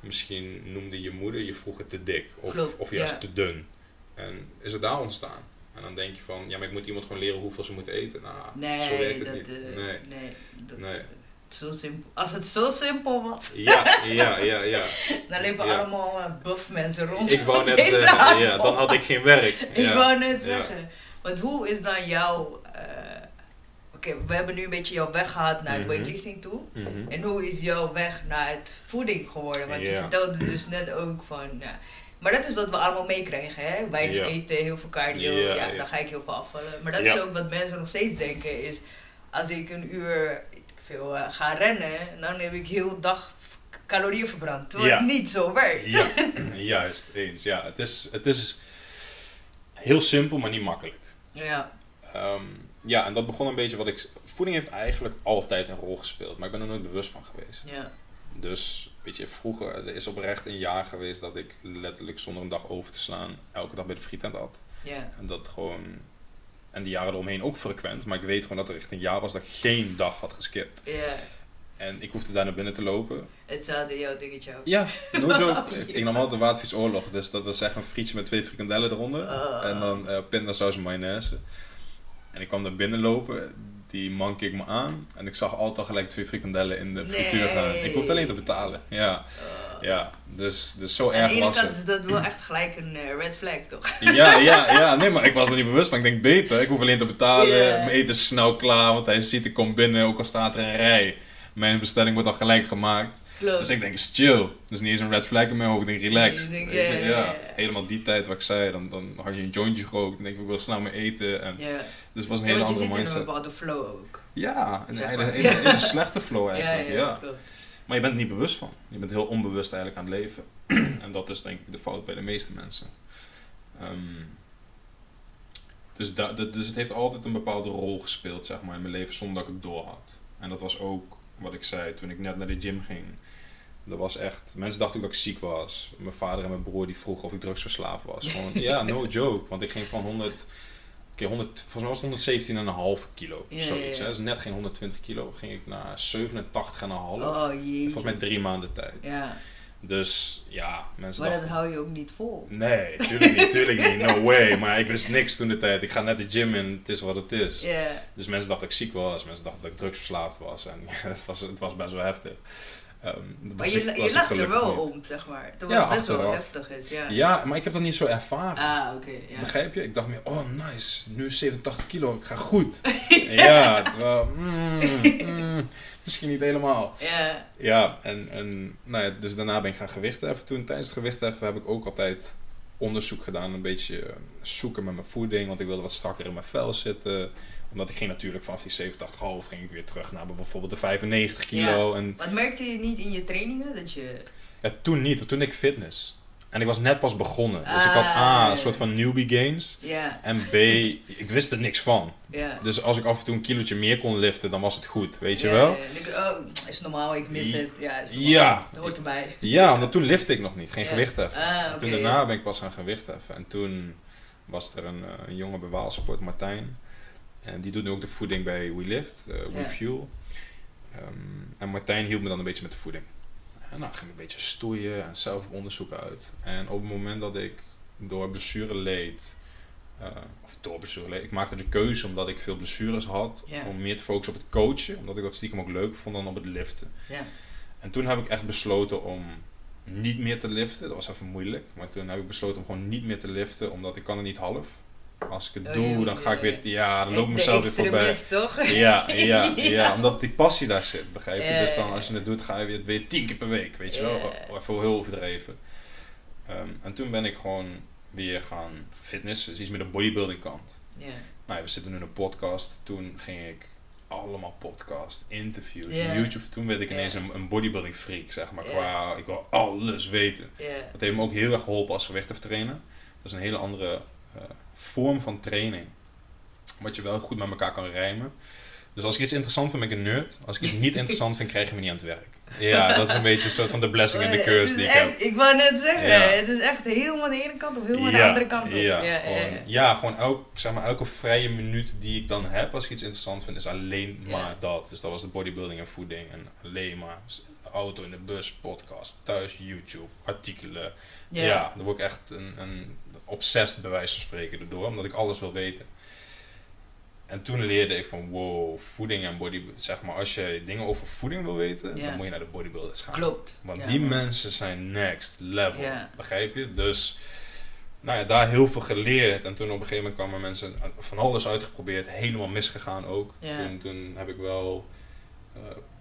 misschien noemde je moeder je vroeger te dik of, Klopt, of juist ja. te dun. En is het daar ontstaan? En dan denk je van ja, maar ik moet iemand gewoon leren hoeveel ze moeten eten. Nou, zo Nee, werkt het dat, niet. eh, nee. nee, dat Nee. Zo simpel. Als het zo simpel was, Ja, ja, ja, ja. dan liepen Ja. allemaal eh, buff mensen rond. Ik wou net zeggen, ja, dan had ik geen werk. Ik Ja. wou net Ja. zeggen. Want hoe is dan jouw... eh, Oké, we hebben nu een beetje jouw weg gehad naar het Mhm. weightlifting toe. Mhm. En hoe is jouw weg naar het voeding geworden? Want je Ja. vertelde dus net ook van... Ja, maar dat is wat we allemaal meekrijgen, hè? Weinig Ja. eten, heel veel cardio. Ja, Ja, ja. dan ga ik heel veel afvallen. Maar dat Ja. is ook wat mensen nog steeds denken. Is als ik een uur veel, eh, ga rennen, dan heb ik heel dag calorieën verbrand. Terwijl Ja. het niet zo werkt. Ja, juist, eens. Ja, het is, het is heel simpel, maar niet makkelijk. Ja, Ehm, ja, en dat begon een beetje wat ik... Voeding heeft eigenlijk altijd een rol gespeeld, maar ik ben er nooit bewust van geweest. ja, Dus, weet je, vroeger, er is oprecht een jaar geweest dat ik letterlijk zonder een dag over te slaan elke dag bij de frietent had. ja. En dat gewoon... En die jaren eromheen ook frequent, maar ik weet gewoon dat er echt een jaar was dat ik geen dag had geskipt. ja. En ik hoefde daar naar binnen te lopen. Hetzelfde jouw dingetje ook. Ja, no joke. Ik nam altijd de waterfietsoorlog. Dus dat was echt een frietje met twee frikandellen eronder. Ah. En dan eh pindasaus en mayonaise. En ik kwam daar binnen lopen. Die man keek me aan. En ik zag altijd al gelijk twee frikandellen in de Nee. frituur gaan. Ik hoefde alleen te betalen. Ja, Uh, ja. Dus, dus zo aan de erg ene was kant is dat wel echt gelijk een eh, red flag, toch? Ja, ja, ja. Nee, maar ik was er niet bewust van. Ik denk beter. Ik hoef alleen te betalen. Mijn eten is snel klaar. Want hij ziet, ik kom binnen. Ook al staat er een rij. Mijn bestelling wordt al gelijk gemaakt. Klopt. Dus ik denk, is chill. Dus niet eens een red flag in mijn hoofd. Ik denk. Je je, ja. Helemaal die tijd wat ik zei. Dan, dan had je een jointje gerookt. Dan denk ik, ik wil snel meer eten. En, ja. Dus het was een Ja, hele want je andere zit in een mindset. bepaalde flow ook. Ja, een hele, maar. hele, hele slechte flow eigenlijk. ja. Maar je bent er niet bewust van. Je bent heel onbewust eigenlijk aan het leven. en dat is denk ik de fout bij de meeste mensen. Ehm, dus, da, dat- dus het heeft altijd een bepaalde rol gespeeld zeg maar, in mijn leven zonder dat ik het door had. En dat was ook wat ik zei toen ik net naar de gym ging. Dat was echt, mensen dachten ook dat ik ziek was. Mijn vader en mijn broer die vroegen of ik drugsverslaafd was. Gewoon, ja, no joke. Want ik ging van 100, oké, 100 volgens mij was het 117,5 kilo. Ja, zoiets, ja, hè. Dus net geen 120 kilo. Ging ik naar 87,5. Oh jee. Volgens mij drie maanden tijd. Ja, Dus ja, mensen maar dat hou je ook niet vol. Nee, tuurlijk niet, tuurlijk niet. No way. Maar ik wist niks toen de tijd. Ik ga net de gym in, het is wat het is. Dus mensen dachten dat ik ziek was. Mensen dachten dat ik drugsverslaafd was. En ja, het, was, het was best wel heftig. Ehm, dat maar je, je lacht er wel niet. om, zeg maar. Terwijl Ja, het best wel heftig is, ja. Ja, maar ik heb dat niet zo ervaren. Ah, oké, ja. Begrijp je? Ik dacht meer, oh nice, nu 87 kilo, ik ga goed. ja, terwijl, mm, mm, misschien niet helemaal. Ja, Ja, en, en nou ja, dus daarna ben ik gaan gewichtheffen. Toen tijdens het gewichtheffen heb ik ook altijd onderzoek gedaan. Een beetje eh, zoeken met mijn voeding, want ik wilde wat strakker in mijn vel zitten. Omdat ik ging natuurlijk vanaf die 87,5 ging ik weer terug naar bijvoorbeeld de 95 kilo. En Wat merkte je niet in je trainingen? Dat je... ja, toen niet, want toen ik fitness. En ik was net pas begonnen. Dus ik had A, Ah. een soort van newbie gains. En B, ik wist er niks van. Dus als ik af en toe een kilootje meer kon liften, dan was het goed. Weet je wel? oh, is normaal, ik mis het. Ja, is normaal. Ja. Dat hoort erbij. Ja, want toen lifte ik nog niet. Geen gewicht heffen. Ah. Toen daarna ben ik pas gaan gewicht heffen. En toen was er een, eh, een jongen bij Waalsport, Martijn. En die doet nu ook de voeding bij We Lift, eh We Ja. Fuel. Ehm, en Martijn hielp me dan een beetje met de voeding. En nou ging ik een beetje stoeien en zelf op onderzoek uit. En op het moment dat ik door blessure leed, eh, of door blessure leed, ik maakte de keuze omdat ik veel blessures had, om meer te focussen op het coachen. Omdat ik dat stiekem ook leuk vond dan op het liften. En toen heb ik echt besloten om niet meer te liften. Dat was even moeilijk. Maar toen heb ik besloten om gewoon niet meer te liften, omdat ik kan het niet half. Als ik het Oh, doe, dan ga ik weer, ja, dan loop ik mezelf weer voorbij. toch? Ja, ja, ja, omdat die passie daar zit, begrijp je? Dus dan als je het doet, ga je weer, weer tien keer per week, weet je wel? Even heel overdreven. Ehm, en toen ben ik gewoon weer gaan fitnessen, dus iets met de bodybuilding kant. Ja. Nou ja, we zitten nu in een podcast. Toen ging ik allemaal podcast, interviews. YouTube. Toen werd ik ineens een, een bodybuilding freak, zeg maar. Qua, ik wil alles weten. Dat heeft me ook heel erg geholpen als gewichtentrainer. Dat is een hele andere vorm van training. Wat je wel goed met elkaar kan rijmen. Dus als ik iets interessant vind, ben ik een nerd. Als ik iets niet interessant vind, krijg je me niet aan het werk. Ja, dat is een beetje een soort van de blessing en de Het curse die ik echt, heb. Ik wou net zeggen, Ja. het is echt helemaal de ene kant of helemaal de andere kant op. Ja, ja, gewoon, ja. gewoon elk, zeg maar, elke vrije minuut die ik dan heb als ik iets interessant vind, is alleen maar dat. Dus dat was de bodybuilding en voeding en alleen maar auto in de bus, podcast, thuis, YouTube, artikelen. Ja, Ja. dan word ik echt een, een obsessed bij wijze van spreken erdoor, omdat ik alles wil weten. En toen leerde ik van wow, voeding en body, zeg maar, als je dingen over voeding wil weten, dan moet je naar de bodybuilders gaan. Klopt. Want die mensen zijn next level. Begrijp je? Dus nou ja, daar heel veel geleerd. En toen op een gegeven moment kwamen mensen van alles uitgeprobeerd. Helemaal misgegaan ook. Toen, toen heb ik wel... eh,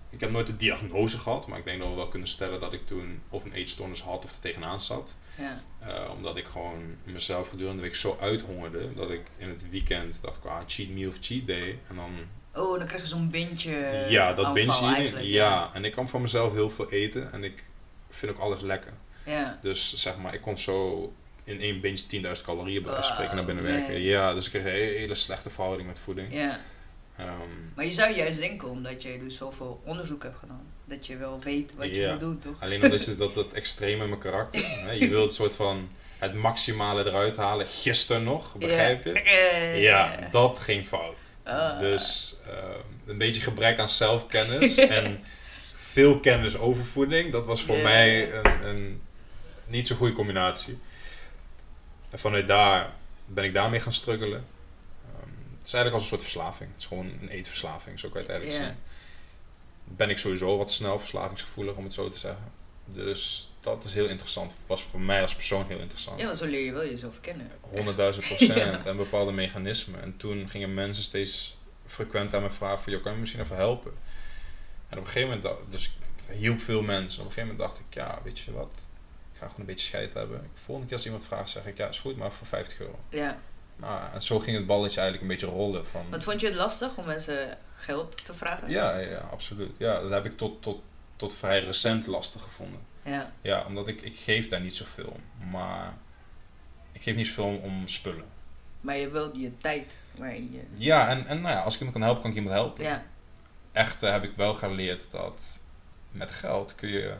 ik heb nooit de diagnose gehad. Maar ik denk dat we wel kunnen stellen dat ik toen of een eetstoornis had of er tegenaan zat. Ja. Eh, omdat ik gewoon mezelf gedurende de week zo uithongerde. Dat ik in het weekend dacht, ah, cheat meal of cheat day. En dan Oh, dan krijg je zo'n bintje ja, dat eigenlijk, Ja, en ik kan van mezelf heel veel eten. En ik vind ook alles lekker. Ja. Dus zeg maar, ik kon zo in één binge 10.000 calorieën bij spreken naar binnen werken. nee. Ja, dus ik kreeg een hele slechte verhouding met voeding. ja. Ehm, Maar je zou juist denken, omdat je dus zoveel onderzoek hebt gedaan, dat je wel weet wat je moet doen, toch? alleen omdat je dat, dat extreme in mijn karakter. hè, je wilt het soort van het maximale eruit halen. Gisteren nog, begrijp je? Ja, dat ging fout. Ah. Dus ehm, een beetje gebrek aan zelfkennis en veel kennis over voeding, dat was voor mij een, een niet zo goede combinatie. En vanuit daar ben ik daarmee gaan struggelen. Het is eigenlijk als een soort verslaving. Het is gewoon een eetverslaving, zo kan je het eigenlijk zien. Ben ik sowieso wat snel verslavingsgevoelig, om het zo te zeggen. Dus dat is heel interessant. Was voor mij als persoon heel interessant. Ja, want zo leer je wel jezelf kennen. 100.000 procent en bepaalde mechanismen. En toen gingen mensen steeds frequent aan me vragen van, joh, kan je me misschien even helpen? En op een gegeven moment, dus ik hielp veel mensen. Op een gegeven moment dacht ik, ja, weet je wat, ik ga gewoon een beetje scheid hebben. Volgende keer als iemand vraagt, zeg ik, ja, is goed, maar voor 50 euro. Ja. Nou, en zo ging het balletje eigenlijk een beetje rollen. Van, Wat vond je het lastig om mensen geld te vragen? ja, ja, absoluut. Ja, dat heb ik tot, tot, tot vrij recent lastig gevonden. Ja. Ja, omdat ik, ik geef daar niet zoveel om. Maar ik geef niet zoveel om, om spullen. Maar je wilt je tijd waarin je... Ja, en, en nou ja, als ik iemand kan helpen, kan ik iemand helpen. Ja. Echter heb ik wel geleerd dat met geld kun je,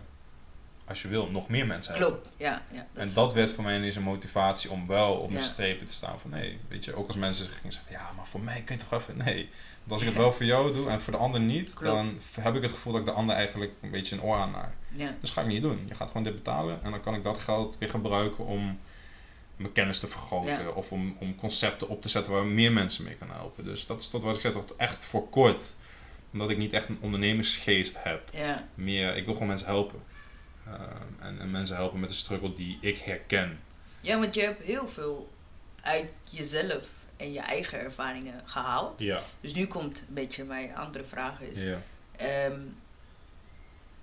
als je wil, nog meer mensen helpen. Klopt. Ja. ja En dat werd voor mij ineens een motivatie om wel op mijn Ja. strepen te staan. Van nee, weet je, ook als mensen gingen zeggen, ja, maar voor mij kun je toch even... Nee, want als ik het wel voor jou doe en voor de ander niet, Klopt. dan heb ik het gevoel dat ik de ander eigenlijk een beetje een oor aan naar. Ja. Dus ga ik niet doen. Je gaat gewoon dit betalen en dan kan ik dat geld weer gebruiken om mijn kennis te vergroten. Ja. Of om, om concepten op te zetten waar meer mensen mee kan helpen. Dus dat is tot wat ik zeg, dat echt voor kort. Omdat ik niet echt een ondernemingsgeest heb. Ja. Meer, ik wil gewoon mensen helpen. Uh, en, en mensen helpen met de struggle die ik herken. Ja, want je hebt heel veel uit jezelf en je eigen ervaringen gehaald. Ja. Dus nu komt een beetje mijn andere vraag is... ja. ehm,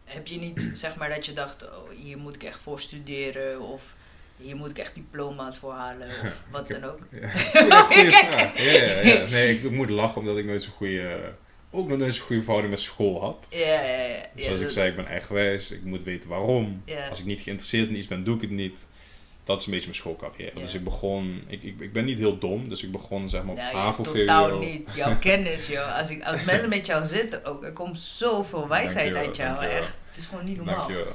heb je niet, zeg maar, dat je dacht, oh, hier moet ik echt voor studeren of hier moet ik echt diploma's voor halen of wat dan ook? Ja, goeie vraag. Ja, ja, ja. Nee, ik, ik moet lachen omdat ik nooit zo'n goede, ook nog nooit zo'n goede verhouding met school had. Ja, ja, ja. Zoals ja, ik zei, ik ben eigenwijs, ik moet weten waarom. Ja. Als ik niet geïnteresseerd in iets ben, doe ik het niet. dat is een beetje mijn schoolcarrière. Ja. Dus ik begon, ik, ik, ik ben niet heel dom, dus ik begon zeg maar op Nou, HAVO, ja, totaal niet. Jouw kennis, joh. Als, ik, als mensen met jou zitten ook, er komt zoveel wijsheid Dankjewel, uit jou. dankjewel. Echt, het is gewoon niet normaal. Dankjewel.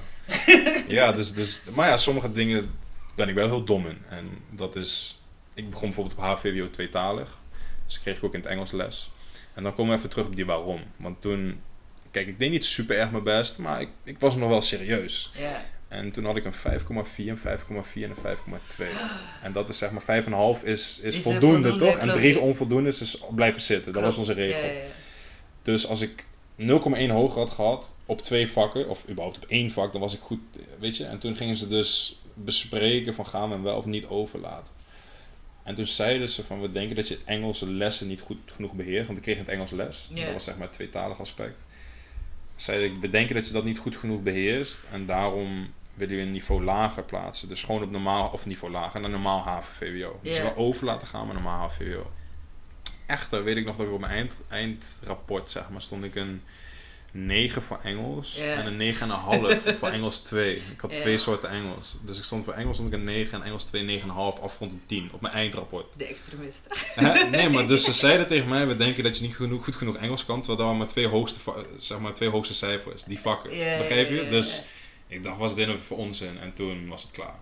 ja, dus, dus, maar ja, sommige dingen ben ik wel heel dom in. En dat is, ik begon bijvoorbeeld op HVWO tweetalig. Dus kreeg ik ook in het Engels les. En dan komen we even terug op die waarom. Want toen, kijk, ik deed niet super erg mijn best, maar ik, ik was nog wel serieus. Ja, En toen had ik een 5,4, een 5,4 en een 5,2. En dat is zeg maar 5,5 is, is, Is, voldoende, voldoende, toch? En klopt. 3 onvoldoende is dus blijven zitten. Dat was onze regel. Ja, ja, ja. Dus als ik 0,1 hoger had gehad op twee vakken, of überhaupt op één vak, dan was ik goed, weet je. En toen gingen ze dus bespreken van gaan we hem wel of niet overlaten. En toen zeiden ze van we denken dat je Engelse lessen niet goed genoeg beheerst, want ik kreeg in het Engels les. Dat was zeg maar het tweetalig aspect. Zeiden ik, we denken dat je dat niet goed genoeg beheerst en daarom willen we een niveau lager plaatsen. Dus gewoon op normaal, of niveau lager, naar normaal HAVO-VWO. Dus Ja. wel over laten gaan, maar normaal HAVO-VWO. Echter weet ik nog dat ik op mijn eind, eindrapport, zeg maar, stond ik een 9 voor Engels en een 9,5 voor Engels 2. Ik had twee soorten Engels. Dus ik stond voor Engels stond ik een 9 en Engels 2 9,5 afgerond een 10 op mijn eindrapport. De extremist. Hè? nee, maar dus ze zeiden tegen mij, we denken dat je niet genoeg, goed genoeg Engels kan, terwijl dat waren maar twee hoogste, zeg maar twee hoogste cijfers, die vakken. Ja, Begrijp je? Dus ik dacht, wat is dit nou voor onzin? En toen was het klaar.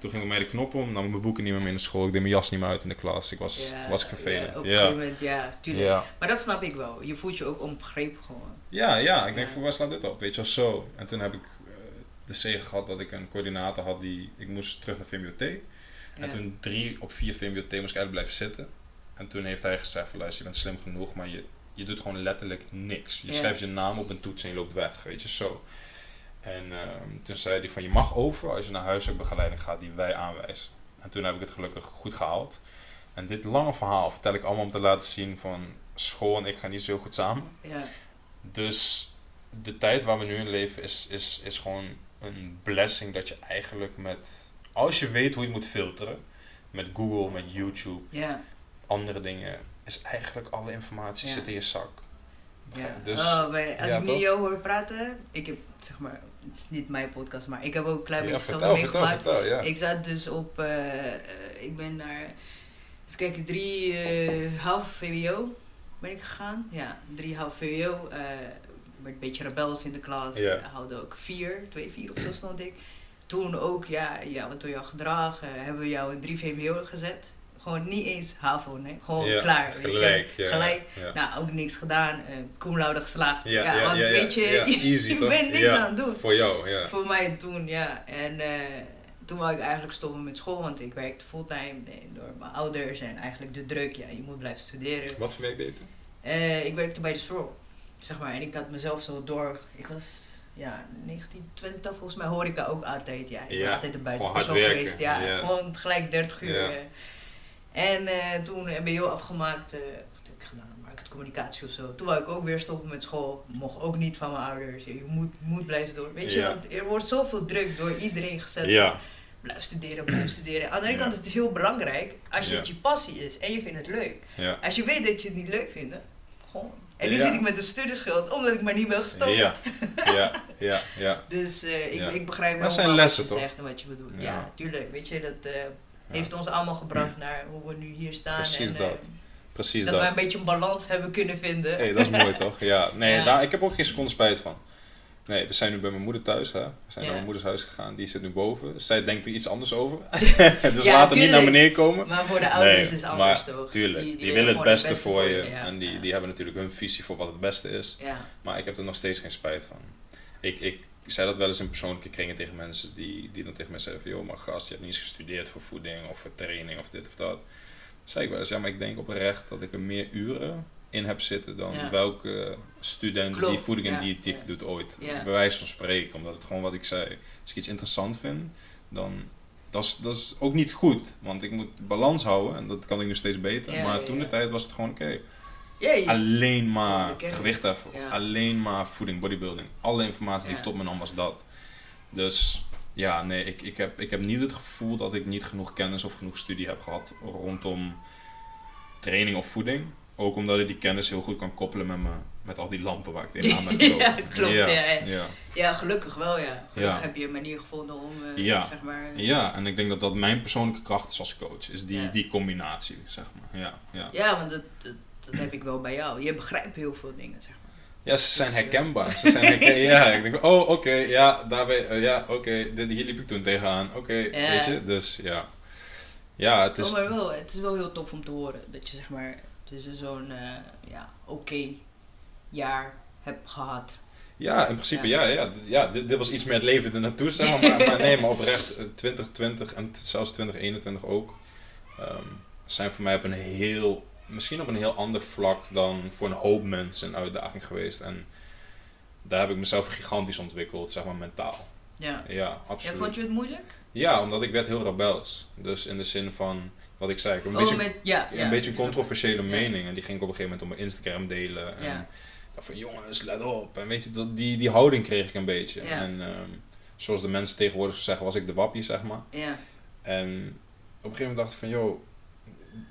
Toen ging bij mij de knop om, nam ik mijn boeken niet meer mee in de school, ik deed mijn jas niet meer uit in de klas. Ik was, was ik vervelend. Ja, op een gegeven moment, ja, tuurlijk. Maar dat snap ik wel. Je voelt je ook onbegrepen gewoon. Ja, ja, ik denk voor waar slaat dit op? Weet je wel, zo. En toen heb ik eh, de zegen gehad dat ik een coördinator had die, ik moest terug naar VMBOT. En toen drie op vier VMBOT moest ik eigenlijk blijven zitten. En toen heeft hij gezegd van luister, je bent slim genoeg, maar je, je doet gewoon letterlijk niks. Je schrijft je naam op een toets en je loopt weg, weet je, zo. En ehm, toen zei hij van je mag over als je naar huiswerkbegeleiding gaat die wij aanwijzen. En toen heb ik het gelukkig goed gehaald. En dit lange verhaal vertel ik allemaal om te laten zien van school en ik gaan niet zo goed samen. Ja, Dus de tijd waar we nu in leven is, is, is gewoon een blessing dat je eigenlijk met, als je weet hoe je het moet filteren, met Google, met YouTube, andere dingen, is eigenlijk alle informatie zit in je zak. ja. Dus, oh, maar als ja, ik nu jou hoor praten, ik heb, zeg maar, het is niet mijn podcast, maar ik heb ook een klein ja, beetje zelf vertel, meegemaakt. vertel, ja. Ik zat dus op, eh, eh, ik ben naar, even kijken, drie eh, half VWO ben ik gegaan. Ja, drie half VWO. eh werd een beetje rebels in de klas. Ja. Haalde ook vier, twee, vier of zo stond ik. Toen ook, ja, ja door jouw gedrag eh, hebben we jou in drie VWO gezet. Gewoon niet eens HAVO, nee. Gewoon Ja, klaar, weet Gelijk, je. ja. Gelijk. Ja. Nou, ook niks gedaan. eh cum laude geslaagd. Ja, want weet je, je bent niks aan het doen. Voor jou, ja. Voor mij toen, ja. En toen wou ik eigenlijk stoppen met school, want ik werkte fulltime nee, door mijn ouders en eigenlijk de druk. Ja, je moet blijven studeren. Wat voor werk deed je toen? Eh, ik werkte bij de Stroll, zeg maar. En ik had mezelf zo door. Ik was, ja, 1920 volgens mij hoor ik dat ook altijd. Ja, ik ben altijd een gewoon buitenpersoon geweest. Ja, ja. gewoon gelijk 30 uur. Ja. eh. En eh, toen MBO afgemaakt, eh, wat heb ik gedaan? Marketingcommunicatie of zo. Toen wou ik ook weer stoppen met school. Mocht ook niet van mijn ouders. Je moet, moet blijven door. Weet je, Ja. er wordt zoveel druk door iedereen gezet. Ja, Blijf studeren, blijf studeren. Aan de andere kant is het heel belangrijk als je het je passie is en je vindt het leuk. ja. Als je weet dat je het niet leuk vindt, gewoon. En nu zit ik met een studieschuld omdat ik maar niet ben gestopt. Ja, ja, ja, ja. Dus eh, ik, Ja. ik begrijp Maar het wel wat lessen, je toch? zegt en wat je bedoelt. Ja, Ja. tuurlijk. Weet je, dat eh, heeft ons allemaal gebracht naar hoe we nu hier staan. Precies en, dat. Precies dat dat. we een beetje een balans hebben kunnen vinden. Hey, dat is mooi toch? Ja, nee, Ja. Daar, ik heb ook geen seconde spijt van. Nee, we zijn nu bij mijn moeder thuis, hè. We zijn Ja. naar mijn moeders huis gegaan, die zit nu boven. Zij denkt er iets anders over. dus Ja, laat hem niet naar beneden komen. Maar voor de ouders Nee, is het anders maar toch? Tuurlijk, die, willen willen het beste, voor je. ja. En die, die hebben natuurlijk hun visie voor wat het beste is. Ja, Maar ik heb er nog steeds geen spijt van. Ik, ik zei dat wel eens in persoonlijke kringen tegen mensen die, die dan tegen mij zeggen van... joh, maar gast, je hebt niet eens gestudeerd voor voeding of voor training of dit of dat. Zei ik wel eens, ja, maar ik denk oprecht dat ik er meer uren in heb zitten dan Ja. welke student die voeding en ja, diëtiek ja. doet ooit. Bij wijze van spreken, omdat het gewoon wat ik zei. Als ik iets interessant vind, dan... Dat is, dat is ook niet goed, want ik moet balans houden en dat kan ik nu steeds beter. Maar toen de tijd was het gewoon oké. Alleen Oh, maar kennis. gewicht heffen. Of alleen maar voeding, bodybuilding. Alle informatie die ik tot me nam was dat. Dus ja, nee, ik, ik, heb, ik heb niet het gevoel dat ik niet genoeg kennis of genoeg studie heb gehad rondom training of voeding. Ook omdat ik die kennis heel goed kan koppelen met mijn, Met al die lampen waar ik tegenaan ben gelopen. Ja, klopt, ja, ja. ja. Ja, gelukkig wel, ja. Gelukkig heb je een manier gevonden om, eh, Ja. zeg maar... Ja, en ik denk dat dat mijn persoonlijke kracht is als coach. Is die, die combinatie, zeg maar. Ja, ja. Ja, want dat, dat, dat heb ik wel bij jou. Je begrijpt heel veel dingen, zeg maar. Ja ze zijn eh, herkenbaar. Ze zijn herkenbaar. Ja, ik denk, oh, oké, ja, daarbij, eh, ja, oké, dit hier liep ik toen tegenaan. Oké, weet je, dus ja. Ja, het is... Oh, maar wel, het is wel heel tof om te horen dat je zeg maar tussen zo'n eh, ja, oké jaar hebt gehad. Ja, in principe, Ja. ja. ja, dit, dit was iets meer het leven er naartoe, zeg maar. maar. maar nee, maar oprecht, eh, 2020 en t- zelfs 2021 ook, ehm, zijn voor mij op een heel, misschien op een heel ander vlak dan voor een hoop mensen een uitdaging geweest. En daar heb ik mezelf gigantisch ontwikkeld, zeg maar, mentaal. Ja. Ja, absoluut. Vond je het moeilijk? Ja, omdat ik werd heel rebels. Dus in de zin van, wat ik zei, ik een oh, beetje, met, ja, ja, een beetje controversiële Ja. mening. En die ging ik op een gegeven moment op mijn Instagram delen. En dacht van jongens, let op. En weet je, dat, die, die houding kreeg ik een beetje. En ehm, zoals de mensen tegenwoordig zeggen, was ik de wappie, zeg maar. En op een gegeven moment dacht ik van, joh,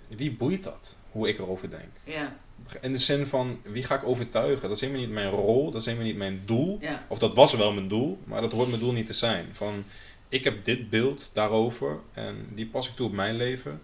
wie boeit dat? Hoe ik erover denk. ja, In de zin van, wie ga ik overtuigen? Dat is helemaal niet mijn rol, dat is helemaal niet mijn doel. ja, Of dat was wel mijn doel, maar dat hoort mijn doel niet te zijn. Van, ik heb dit beeld daarover en die pas ik toe op mijn leven.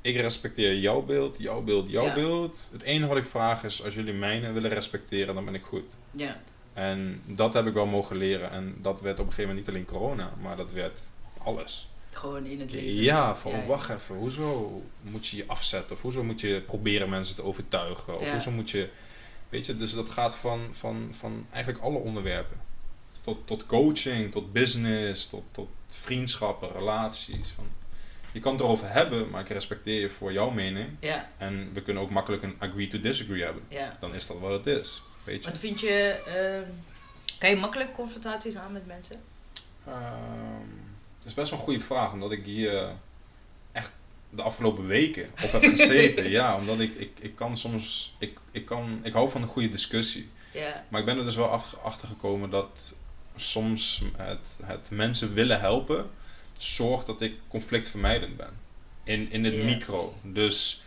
Ik respecteer jouw beeld, jouw beeld, jouw Ja. beeld. Het enige wat ik vraag is, als jullie mijne willen respecteren, dan ben ik goed. ja, En dat heb ik wel mogen leren. En dat werd op een gegeven moment niet alleen corona, maar dat werd alles. Gewoon in het leven. Ja, van Ja, ja. wacht even, hoezo moet je je afzetten? Of hoezo moet je proberen mensen te overtuigen? Of Ja. hoezo moet je, weet je, dus dat gaat van, van, van eigenlijk alle onderwerpen. Tot, tot coaching, tot business, tot, tot vriendschappen, relaties. Van, je kan het erover hebben, maar ik respecteer je voor jouw mening. Ja, En we kunnen ook makkelijk een agree to disagree hebben. ja. Dan is dat wat het is, weet je. Wat vind je, ehm, kan je makkelijk confrontaties aan met mensen? Ehm, is best wel een goede vraag, omdat ik hier eh, echt de afgelopen weken op heb gezeten. ja, omdat ik, ik, ik kan soms, ik, ik, kan, ik hou van een goede discussie. Ja, Maar ik ben er dus wel achter gekomen dat soms het, het mensen willen helpen zorgt dat ik conflictvermijdend ben. In, in het micro. Dus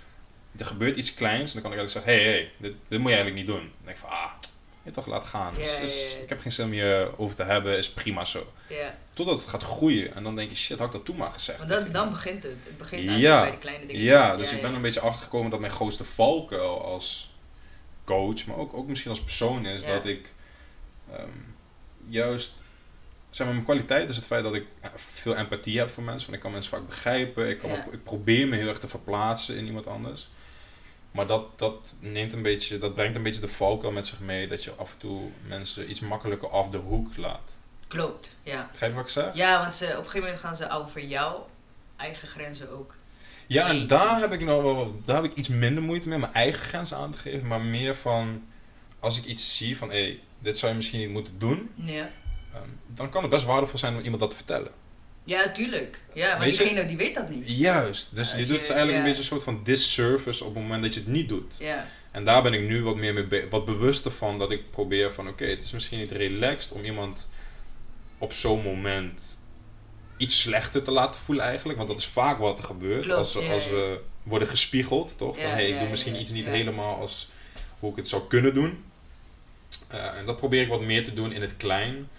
er gebeurt iets kleins en dan kan ik eigenlijk zeggen, hé, hey, hey, dit, dit moet je eigenlijk niet doen. Dan denk ik van, ah, je toch laat gaan. Dus- dus. Ik heb geen zin meer over te hebben, is prima zo. ja. Totdat het gaat groeien. En dan denk je, shit, had ik dat toen maar gezegd. Want dan, begint het. Het begint eigenlijk bij de kleine dingen. Ja, dus ik ben een beetje achtergekomen dat mijn grootste valkuil als coach, maar ook, ook misschien als persoon is dat ik ehm, juist, zeg maar, mijn kwaliteit is het feit dat ik eh, veel empathie heb voor mensen. Van, ik kan mensen vaak begrijpen, ik, kan Ja. ook- ik probeer me heel erg te verplaatsen in iemand anders. Maar dat, dat, neemt een beetje, dat brengt een beetje de valkuil met zich mee dat je af en toe mensen iets makkelijker af de hoek laat. Klopt, ja. Begrijp je wat ik zeg? Ja, want ze, op een gegeven moment gaan ze over jouw eigen grenzen ook. Ja, en daar heb ik nog wel, daar heb ik iets minder moeite mee, mijn eigen grenzen aan te geven, maar meer van, als ik iets zie van, hé, hey, dit zou je misschien niet moeten doen, Ja. ehm, dan kan het best waardevol zijn om iemand dat te vertellen. Ja, tuurlijk. Ja, maar Weet je- diegene die weet dat niet. Juist, dus je doet eigenlijk ja. een beetje een soort van disservice op het moment dat je het niet doet. Ja, En daar ben ik nu wat meer mee wat bewuster van, dat ik probeer van, oké, het is misschien niet relaxed om iemand op zo'n moment iets slechter te laten voelen eigenlijk, want dat is vaak wat er gebeurt Klopt, als, als we worden gespiegeld, toch? Van, hey, ik doe misschien iets niet helemaal als hoe ik het zou kunnen doen. Eh, en dat probeer ik wat meer te doen in het klein,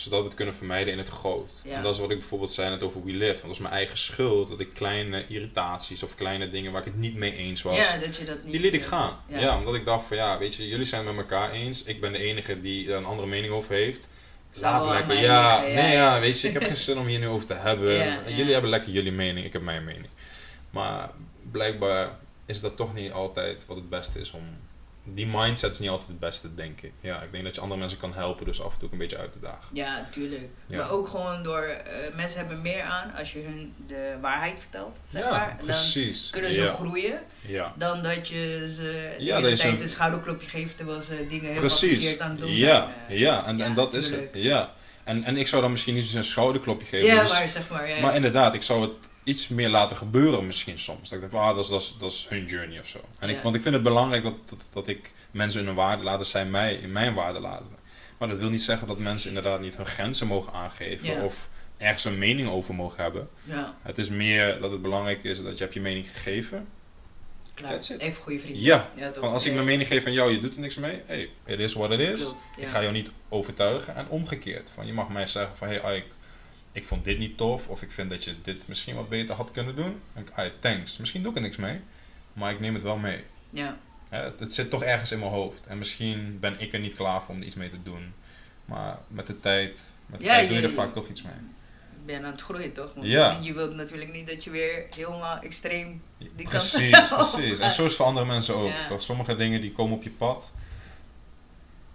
zodat we het kunnen vermijden in het groot. Ja. En dat is wat ik bijvoorbeeld zei net over We Live. Want dat is mijn eigen schuld, dat ik kleine irritaties of kleine dingen waar ik het niet mee eens was, ja dat je dat niet... die liet ik gaan. Ja. Ja. omdat ik dacht van ja, weet je, jullie zijn het met elkaar eens. Ik ben de enige die er een andere mening over heeft. Laat lekker. Ja, liggen, nee, ja. weet je, ik heb geen zin om hier nu over te hebben. Jullie hebben lekker jullie mening, ik heb mijn mening. Maar blijkbaar is dat toch niet altijd wat het beste is om. Die mindset is niet altijd het beste, denk ik. Ja, ik denk dat je andere mensen kan helpen, dus af en toe ook een beetje uit te dagen. Ja, tuurlijk. Ja. Maar ook gewoon door... eh, mensen hebben meer aan als je hun de waarheid vertelt, zeg ja, maar. En dan precies. kunnen ze ja. groeien. Ja. Dan dat je ze de Ja, hele tijd ze- een schouderklopje geeft terwijl ze dingen helemaal Precies. verkeerd aan het doen ja, zijn. ja, en, en dat is het. Ja. En, en ik zou dan misschien niet eens een schouderklopje geven. Ja, dus- maar zeg maar. Ja, Maar inderdaad, ik zou het iets meer laten gebeuren misschien soms. Dat ik denk, ah, dat is, dat is, dat is hun journey of zo. En ik, want ik vind het belangrijk dat, dat, dat ik mensen in hun waarde laten zijn, mij in mijn waarde laten. Maar dat wil niet zeggen dat mensen inderdaad niet hun grenzen mogen aangeven Ja. of ergens een mening over mogen hebben. ja. Het is meer dat het belangrijk is dat je hebt je mening gegeven. Klaar. Even goede vrienden. Ja, als ik mijn mening geef van jou, je doet er niks mee. Hey, it is what it is. Ik ga jou niet overtuigen. En omgekeerd. Van, je mag mij zeggen van, hey Ike, ik vond dit niet tof. Of ik vind dat je dit misschien wat beter had kunnen doen. Dan denk ik, "Ike, thanks. Misschien doe ik er niks mee. Maar ik neem het wel mee. Ja, Hè, het, het zit toch ergens in mijn hoofd. En misschien ben ik er niet klaar voor om er iets mee te doen. Maar met de tijd, met de Ja, tijd doe je je- er vaak toch iets mee. ben aan het groeien toch? Want Ja. Je wilt natuurlijk niet dat je weer helemaal extreem die Precies, kant precies. En zo is het voor andere mensen ook. Toch? Sommige dingen die komen op je pad,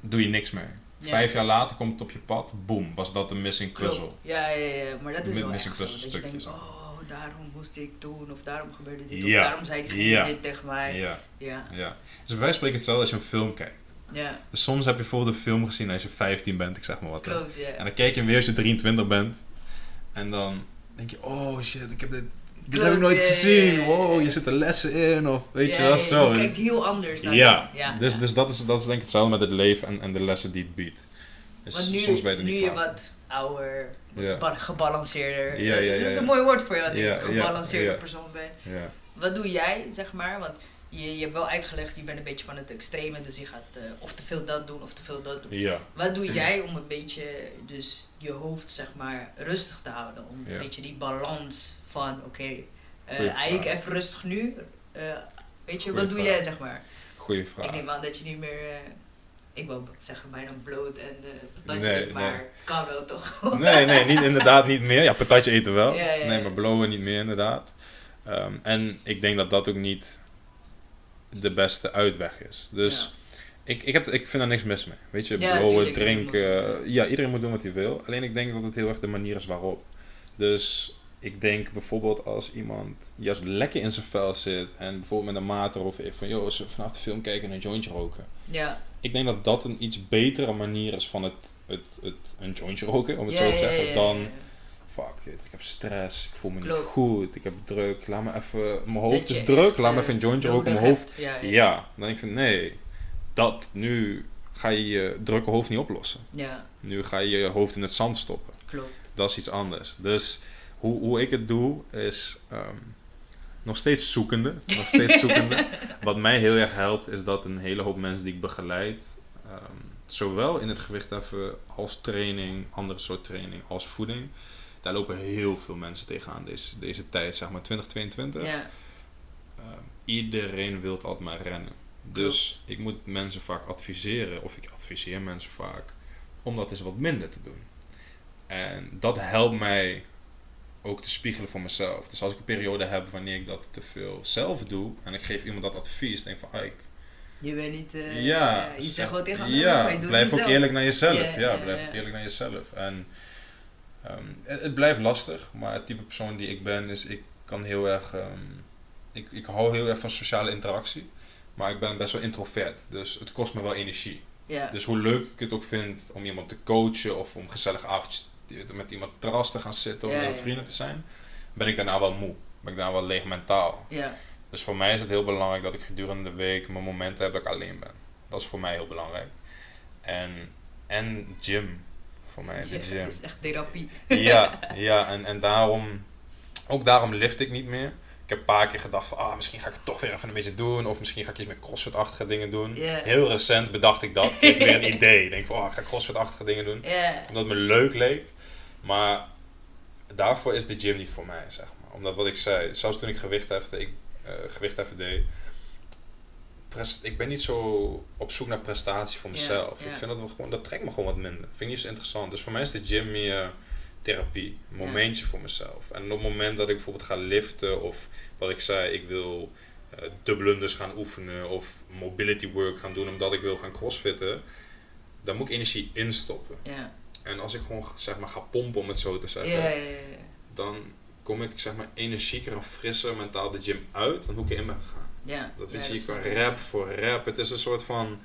doe je niks mee. Ja. Vijf jaar later komt het op je pad, boom, was dat een missing puzzle. Ja, ja, ja, maar dat is wel missing echt zo. Dat je denkt, oh, daarom moest ik doen, of daarom gebeurde dit, Ja. of daarom zei diegene Ja. dit tegen mij. Ja, Ja, ja. Dus wij spreken hetzelfde als je een film kijkt. ja, Dus soms heb je bijvoorbeeld een film gezien als je 15 bent, ik zeg maar wat. klopt, ja. En dan kijk je hem weer als je 23 bent. En dan denk je, oh shit, ik heb dit, dit heb ik nooit gezien. Wow, je zit er lessen in. Of weet Ja, je wel, ja, zo. Je kijkt heel anders naar Ja, dus, ja. dus dat, is, dat is denk ik hetzelfde met het leven en, en de lessen die het biedt. Dus Want nu, soms ben je er nu niet je wat ouder, gebalanceerder. Ja, ja, ja, dat is een mooi woord voor jou, dat Ja, ik ja, gebalanceerde ja. persoon ben. voor. Ja. Wat doe jij, zeg maar? Want je, je hebt wel uitgelegd, je bent een beetje van het extreme, dus je gaat eh, of te veel dat doen of te veel dat doen. ja, Wat doe jij om een beetje dus je hoofd zeg maar rustig te houden? Om Ja. een beetje die balans van oké, eh Goeie eigenlijk vraag. even rustig nu. eh, weet je, Goeie wat doe vraag. jij zeg maar? goeie vraag. Ik neem aan dat je niet meer, eh, ik wil zeggen bijna bloot en eh patatje Nee, maar nee. het kan wel toch? Nee, nee, niet, inderdaad niet meer. Ja, patatje eten wel. Ja, ja, Nee, maar blowen niet meer inderdaad. Ehm, en ik denk dat dat ook niet de beste uitweg is. Dus ik, ik, heb, ik vind daar niks mis mee. Weet je, Ja, drinken. moet- ja, iedereen moet doen wat hij wil. Alleen ik denk dat het heel erg de manier is waarop. Dus ik denk bijvoorbeeld als iemand juist lekker in zijn vel zit. En bijvoorbeeld met een maat erover heeft van... joh, vanaf de film kijken en een jointje roken. Ja, Ik denk dat dat een iets betere manier is van het, het, het een jointje roken, om het ja, zo te zeggen, dan. Fuck ik heb stress, ik voel me Klopt. niet goed, ik heb druk, laat me even, mijn hoofd is druk, laat me eh, even een jointje roken, mijn hoofd, hebt. Ja, ja. ja, dan denk ik van nee, dat, nu ga je je drukke hoofd niet oplossen. ja, Nu ga je je hoofd in het zand stoppen. klopt. Dat is iets anders. Dus hoe, hoe ik het doe is ehm, nog steeds zoekende. Nog steeds zoekende. Wat mij heel erg helpt is dat een hele hoop mensen die ik begeleid, ehm, zowel in het gewichtheffen als training, andere soort training, als voeding. Daar lopen heel veel mensen tegenaan deze, deze tijd, zeg maar 2022. Ja, Ehm, iedereen wil altijd maar rennen. Dus ik moet mensen vaak adviseren, of ik adviseer mensen vaak, om dat eens wat minder te doen. En dat helpt mij ook te spiegelen voor mezelf. Dus als ik een periode heb wanneer ik dat te veel zelf doe, en ik geef iemand dat advies, denk van, ah, ik, je bent niet, eh, ja, je zegt wel tegen anderen, ja, maar je doet blijf ook zelf. eerlijk naar jezelf. Ja, blijf ook eerlijk naar jezelf. En ehm, het, het blijft lastig, maar het type persoon die ik ben is, ik kan heel erg, ehm, ik, ik hou heel erg van sociale interactie, maar ik ben best wel introvert, dus het kost me wel energie. Ja, Dus hoe leuk ik het ook vind om iemand te coachen of om gezellig avondjes met iemand terras te gaan zitten, om met ja, vrienden te zijn, ben ik daarna wel moe. Ben ik daarna wel leeg mentaal. ja, Dus voor mij is het heel belangrijk dat ik gedurende de week mijn momenten heb dat ik alleen ben. Dat is voor mij heel belangrijk. En, en gym. Voor mij Ja, is echt therapie. Ja, ja en, en daarom, ook daarom lift ik niet meer. Ik heb een paar keer gedacht van, ah, misschien ga ik het toch weer even een beetje doen. Of misschien ga ik iets met crossfit-achtige dingen doen. Heel recent bedacht ik dat. Ik weer een idee. Ik denk van, oh, ik ga crossfit-achtige dingen doen. Omdat het me leuk leek. Maar daarvoor is de gym niet voor mij, zeg maar. Omdat wat ik zei, zelfs toen ik gewicht hefte, ik eh gewicht heffen deed. Prest, ik ben niet zo op zoek naar prestatie voor mezelf. Ik vind dat we gewoon, dat trekt me gewoon wat minder. Vind ik niet zo interessant. Dus voor mij is de gym meer therapie. Een momentje voor mezelf. En op het moment dat ik bijvoorbeeld ga liften of wat ik zei, ik wil blunders gaan oefenen of mobility work gaan doen omdat ik wil gaan crossfitten, dan moet ik energie instoppen. ja, En als ik gewoon zeg maar ga pompen om het zo te zeggen, ja, ja, ja. dan kom ik zeg maar energieker en frisser mentaal de gym uit dan hoe ik erin ben gegaan. Ja. Dat ja, weet je, je kan rap voor rap. Het is een soort van,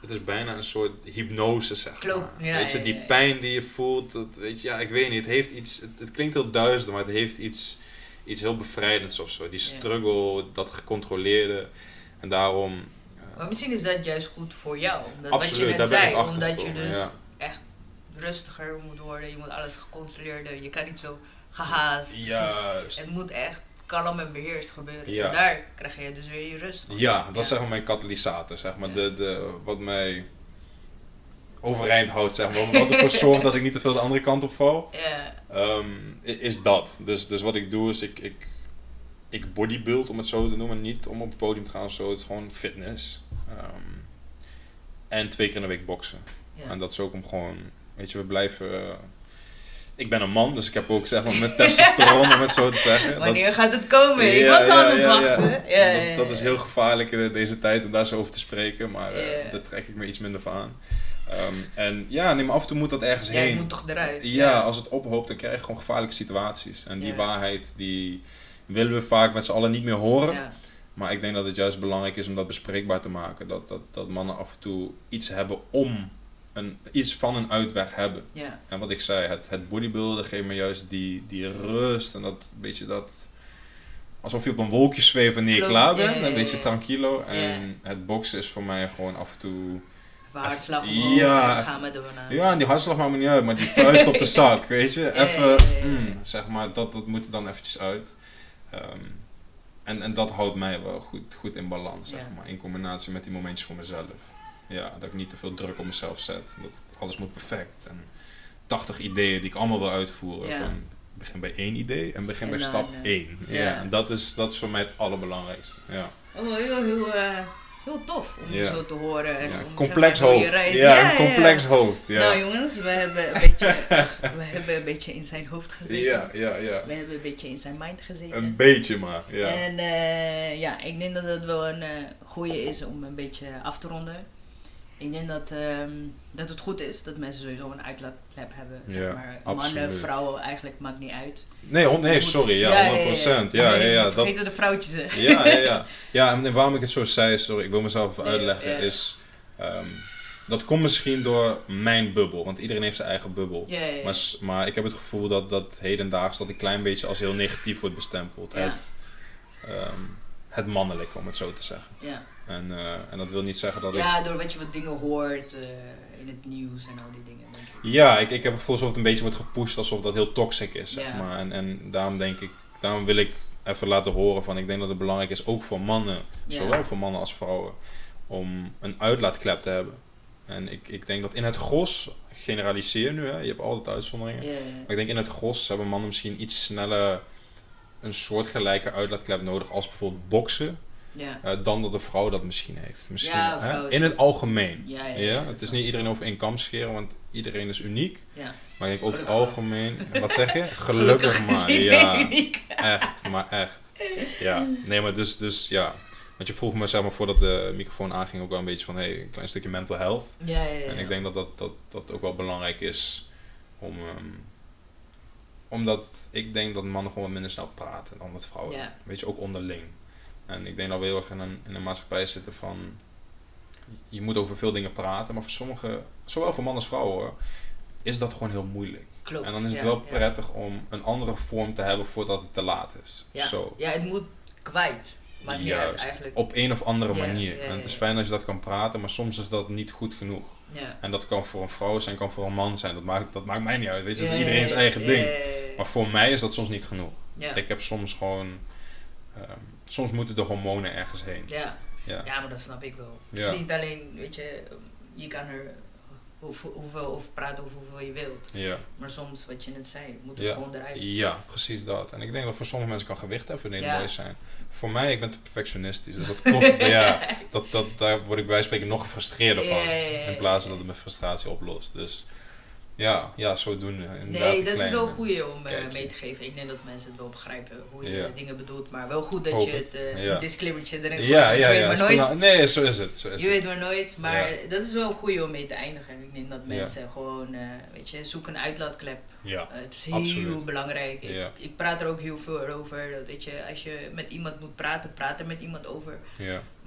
het is bijna een soort hypnose zeg Klopt, maar. ja, weet je, ja, die ja, ja. pijn die je voelt, dat, weet je, ja, ik weet niet, het heeft iets, het, het klinkt heel duister, maar het heeft iets, iets heel bevrijdends of zo. Die Ja. struggle, dat gecontroleerde. En daarom, eh, Maar misschien is dat juist goed voor jou. Omdat Absoluut, wat je net daar ben ik zei, omdat je dus ja. echt rustiger moet worden. Je moet alles gecontroleerder. Je kan niet zo gehaast. juist. Het moet echt kalm en beheerst gebeuren. Ja. En daar krijg je dus weer je rust van. Ja, dat Ja. is zeg maar mijn katalysator, zeg maar. Ja. De, de, wat mij overeind houdt, zeg maar. Wat ervoor zorgt dat ik niet te veel de andere kant op val. Ja, Ehm, is dat. Dus, dus wat ik doe is, ik, ik, ik bodybuild, om het zo te noemen. Niet om op het podium te gaan of zo. Het is gewoon fitness. Ehm, en twee keer in de week boksen. En dat is ook om gewoon, weet je, we blijven... eh, ik ben een man, dus ik heb ook zeg maar mijn testosteron, om het zo te zeggen. Wanneer is- gaat het komen? ik was al ja, aan het wachten. Ja. Dat, dat is heel gevaarlijk in deze tijd om daar zo over te spreken, maar Ja. daar trek ik me iets minder van aan. Ehm, en ja, nee, maar af en toe moet dat ergens Ja, heen. moet toch eruit. Ja, als het ophoopt, dan krijg je gewoon gevaarlijke situaties. En die waarheid, die willen we vaak met z'n allen niet meer horen. Maar ik denk dat het juist belangrijk is om dat bespreekbaar te maken. Dat, dat, dat mannen af en toe iets hebben om, een, iets van een uitweg hebben. Ja. En wat ik zei, het, het bodybuilden geeft me juist die, die rust en dat beetje dat... Alsof je op een wolkje zweeft wanneer je klaar bent, ja, een beetje tranquilo. En het boksen is voor mij gewoon af en toe... Even hartslag omhoog Ja. en gaan we door naar... Ja, en die hartslag maakt me niet uit, maar die vuist op de zak, weet je. Even, mm, zeg maar, dat, dat moet er dan eventjes uit. Ehm, en, en dat houdt mij wel goed, goed in balans, zeg maar. In combinatie met die momentjes voor mezelf. Ja, dat ik niet te veel druk op mezelf zet. Dat alles moet perfect. En 80 ideeën die ik allemaal wil uitvoeren. Ja. Van, begin bij één idee en begin En bij stap eh, 1. Ja. ja. en dat is, dat is voor mij het allerbelangrijkste. Ja. Oh, heel, heel, eh, heel tof om Ja. zo te horen. En Ja, om, complex zeg maar, door hoofd. Ja, een complex hoofd. Ja. Nou jongens, we hebben, een beetje, we hebben een beetje in zijn hoofd gezeten. ja, ja, ja. We hebben een beetje in zijn mind gezeten. Een beetje maar. Ja. En eh, ja, ik denk dat het wel een eh goede is om een beetje af te ronden. Ik denk dat, ehm, dat het goed is dat mensen sowieso een uitlaatklep hebben. Zeg Ja, maar. absoluut. Mannen, vrouwen, eigenlijk maakt niet uit. Nee, nee, sorry, ja, 100%. Ja, ja, ja, niet dat, vergeten de vrouwtjes. hè. ja, ja, ja. Ja, en waarom ik het zo zei, sorry, ik wil mezelf Nee, uitleggen, ja. is... ehm, dat komt misschien door mijn bubbel, want iedereen heeft zijn eigen bubbel. Ja, ja, ja. Maar, maar ik heb het gevoel dat, dat hedendaags dat een klein beetje als heel negatief wordt bestempeld. Ja. Het, ehm, het mannelijke, om het zo te zeggen. ja. En, eh, en dat wil niet zeggen dat ik... ja, door wat je wat dingen hoort eh, in het nieuws en al die dingen. Denk ik. Ja, ik, ik heb het gevoel alsof het een beetje wordt gepusht, alsof dat heel toxic is, zeg maar. En, en daarom denk ik, daarom wil ik even laten horen van, ik denk dat het belangrijk is, ook voor mannen, Ja. zowel voor mannen als vrouwen, om een uitlaatklep te hebben. En ik, ik denk dat in het gros, generaliseer nu, hè, je hebt altijd uitzonderingen, ja, maar ik denk in het gros hebben mannen misschien iets sneller een soortgelijke uitlaatklep nodig als bijvoorbeeld boksen, ja. eh, dan dat een vrouw dat misschien heeft. Misschien, Ja, hè? In het algemeen. Ja, ja, Ja, ja, het is niet iedereen over één kam scheren, want iedereen is uniek. ja. Maar ik denk over het algemeen, wat zeg je? Gelukkig, maar, ja, uniek. echt, maar echt. Ja, nee, maar dus, dus ja. Want je vroeg me, zeg maar, voordat de microfoon aanging, ook wel een beetje van, hey, een klein stukje mental health. Ja, ja. En ik denk dat dat, dat dat ook wel belangrijk is om, ehm, omdat ik denk dat mannen gewoon wat minder snel praten dan dat vrouwen. Ja. Weet je, ook onderling. En ik denk dat we heel erg in een, in een maatschappij zitten van, je moet over veel dingen praten, maar voor sommigen, zowel voor mannen als vrouwen hoor, is dat gewoon heel moeilijk. Klopt. En dan is het ja, wel ja. prettig om een andere vorm te hebben voordat het te laat is. Ja. Zo. ja, het moet kwijt. Uit Juist. eigenlijk. Op een of andere manier. En het is fijn als je dat kan praten, maar soms is dat niet goed genoeg. Ja. En dat kan voor een vrouw zijn, kan voor een man zijn. Dat maakt, dat maakt mij niet uit. Weet je, dat is iedereen zijn eigen ding. Maar voor mij is dat soms niet genoeg. Ja. Ik heb soms gewoon. Ehm, soms moeten de hormonen ergens heen. Ja. Ja. ja, maar dat snap ik wel. Het is niet alleen, weet je, je kan er hoeveel, hoeveel over praten of hoeveel je wilt. Ja. Maar soms, wat je net zei, moet het Ja. gewoon eruit. ja, precies dat. En ik denk dat voor sommige mensen kan gewicht even een Ja. zijn. Voor mij, ik ben te perfectionistisch. Dus dat kost. ja, dat, dat, daar word ik bij spreken nog gefrustreerder van. In plaats van dat het mijn frustratie oplost. Dus ja, ja zodoende. Nee, een dat is wel goed om eh, mee te geven. Ik denk dat mensen het wel begrijpen hoe je dingen bedoelt. Maar wel goed dat Hoop je het. eh Ja. een disclaimertje erin gooit. Ja, ja, je weet maar nooit. Nee, zo is het. Zo is Je het. weet maar nooit, maar dat is wel goed om mee te eindigen. Ik denk dat mensen gewoon, eh, weet je, zoek een uitlaatklep. Ja. Het is heel Absoluut. belangrijk. Ik, ik praat er ook heel veel over. Dat, weet je, als je met iemand moet praten, praat er met iemand over.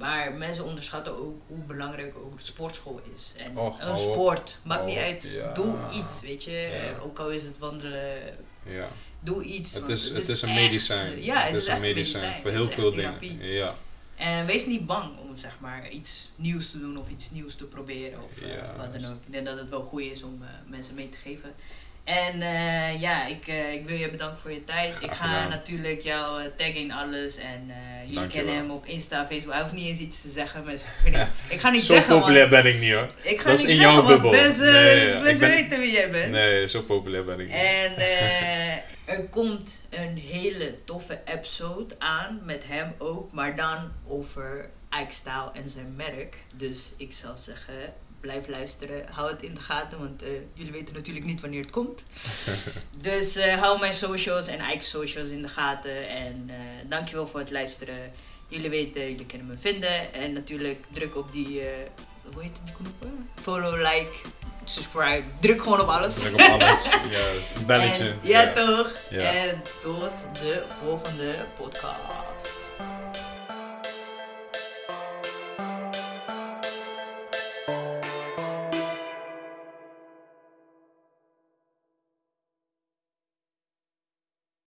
Maar mensen onderschatten ook hoe belangrijk ook de sportschool is. En een sport, maakt niet uit. ja. Doe iets, weet je. Ja. Eh, Ook al is het wandelen, ja. doe iets. Het is, het is een echt- medicijn. Ja, het, is, echt medicijn. een medicijn. Voor heel veel dingen. therapie. Ja. En wees niet bang om zeg maar iets nieuws te doen of iets nieuws te proberen of eh, wat dan ook. Ik denk dat het wel goed is om eh, mensen mee te geven. En eh, ja, ik, eh, ik wil je bedanken voor je tijd. ik ga gedaan. natuurlijk jou eh, taggen in alles. En jullie kennen hem op Insta, Facebook. Hij hoeft niet eens iets te zeggen. Ik, ga niet Zo zeggen, populair want... ben ik niet hoor. Ik ga Dat is niet in zeggen, jouw bubbel. mensen, Nee, ja, ben- weten wie jij bent. Nee, zo populair ben ik niet. En er komt een hele toffe episode aan met hem ook, maar dan over Ike Style en zijn merk. Dus ik zal zeggen, blijf luisteren, hou het in de gaten, want eh, jullie weten natuurlijk niet wanneer het komt. dus eh, hou mijn socials en Ike socials in de gaten en eh, dankjewel voor het luisteren. Jullie weten, jullie kunnen me vinden en natuurlijk druk op die, hoe heet die knoppen? Follow, like, subscribe, druk gewoon op alles. Druk op alles. Juist. Belletje. En, ja, toch? Ja. En tot de volgende podcast.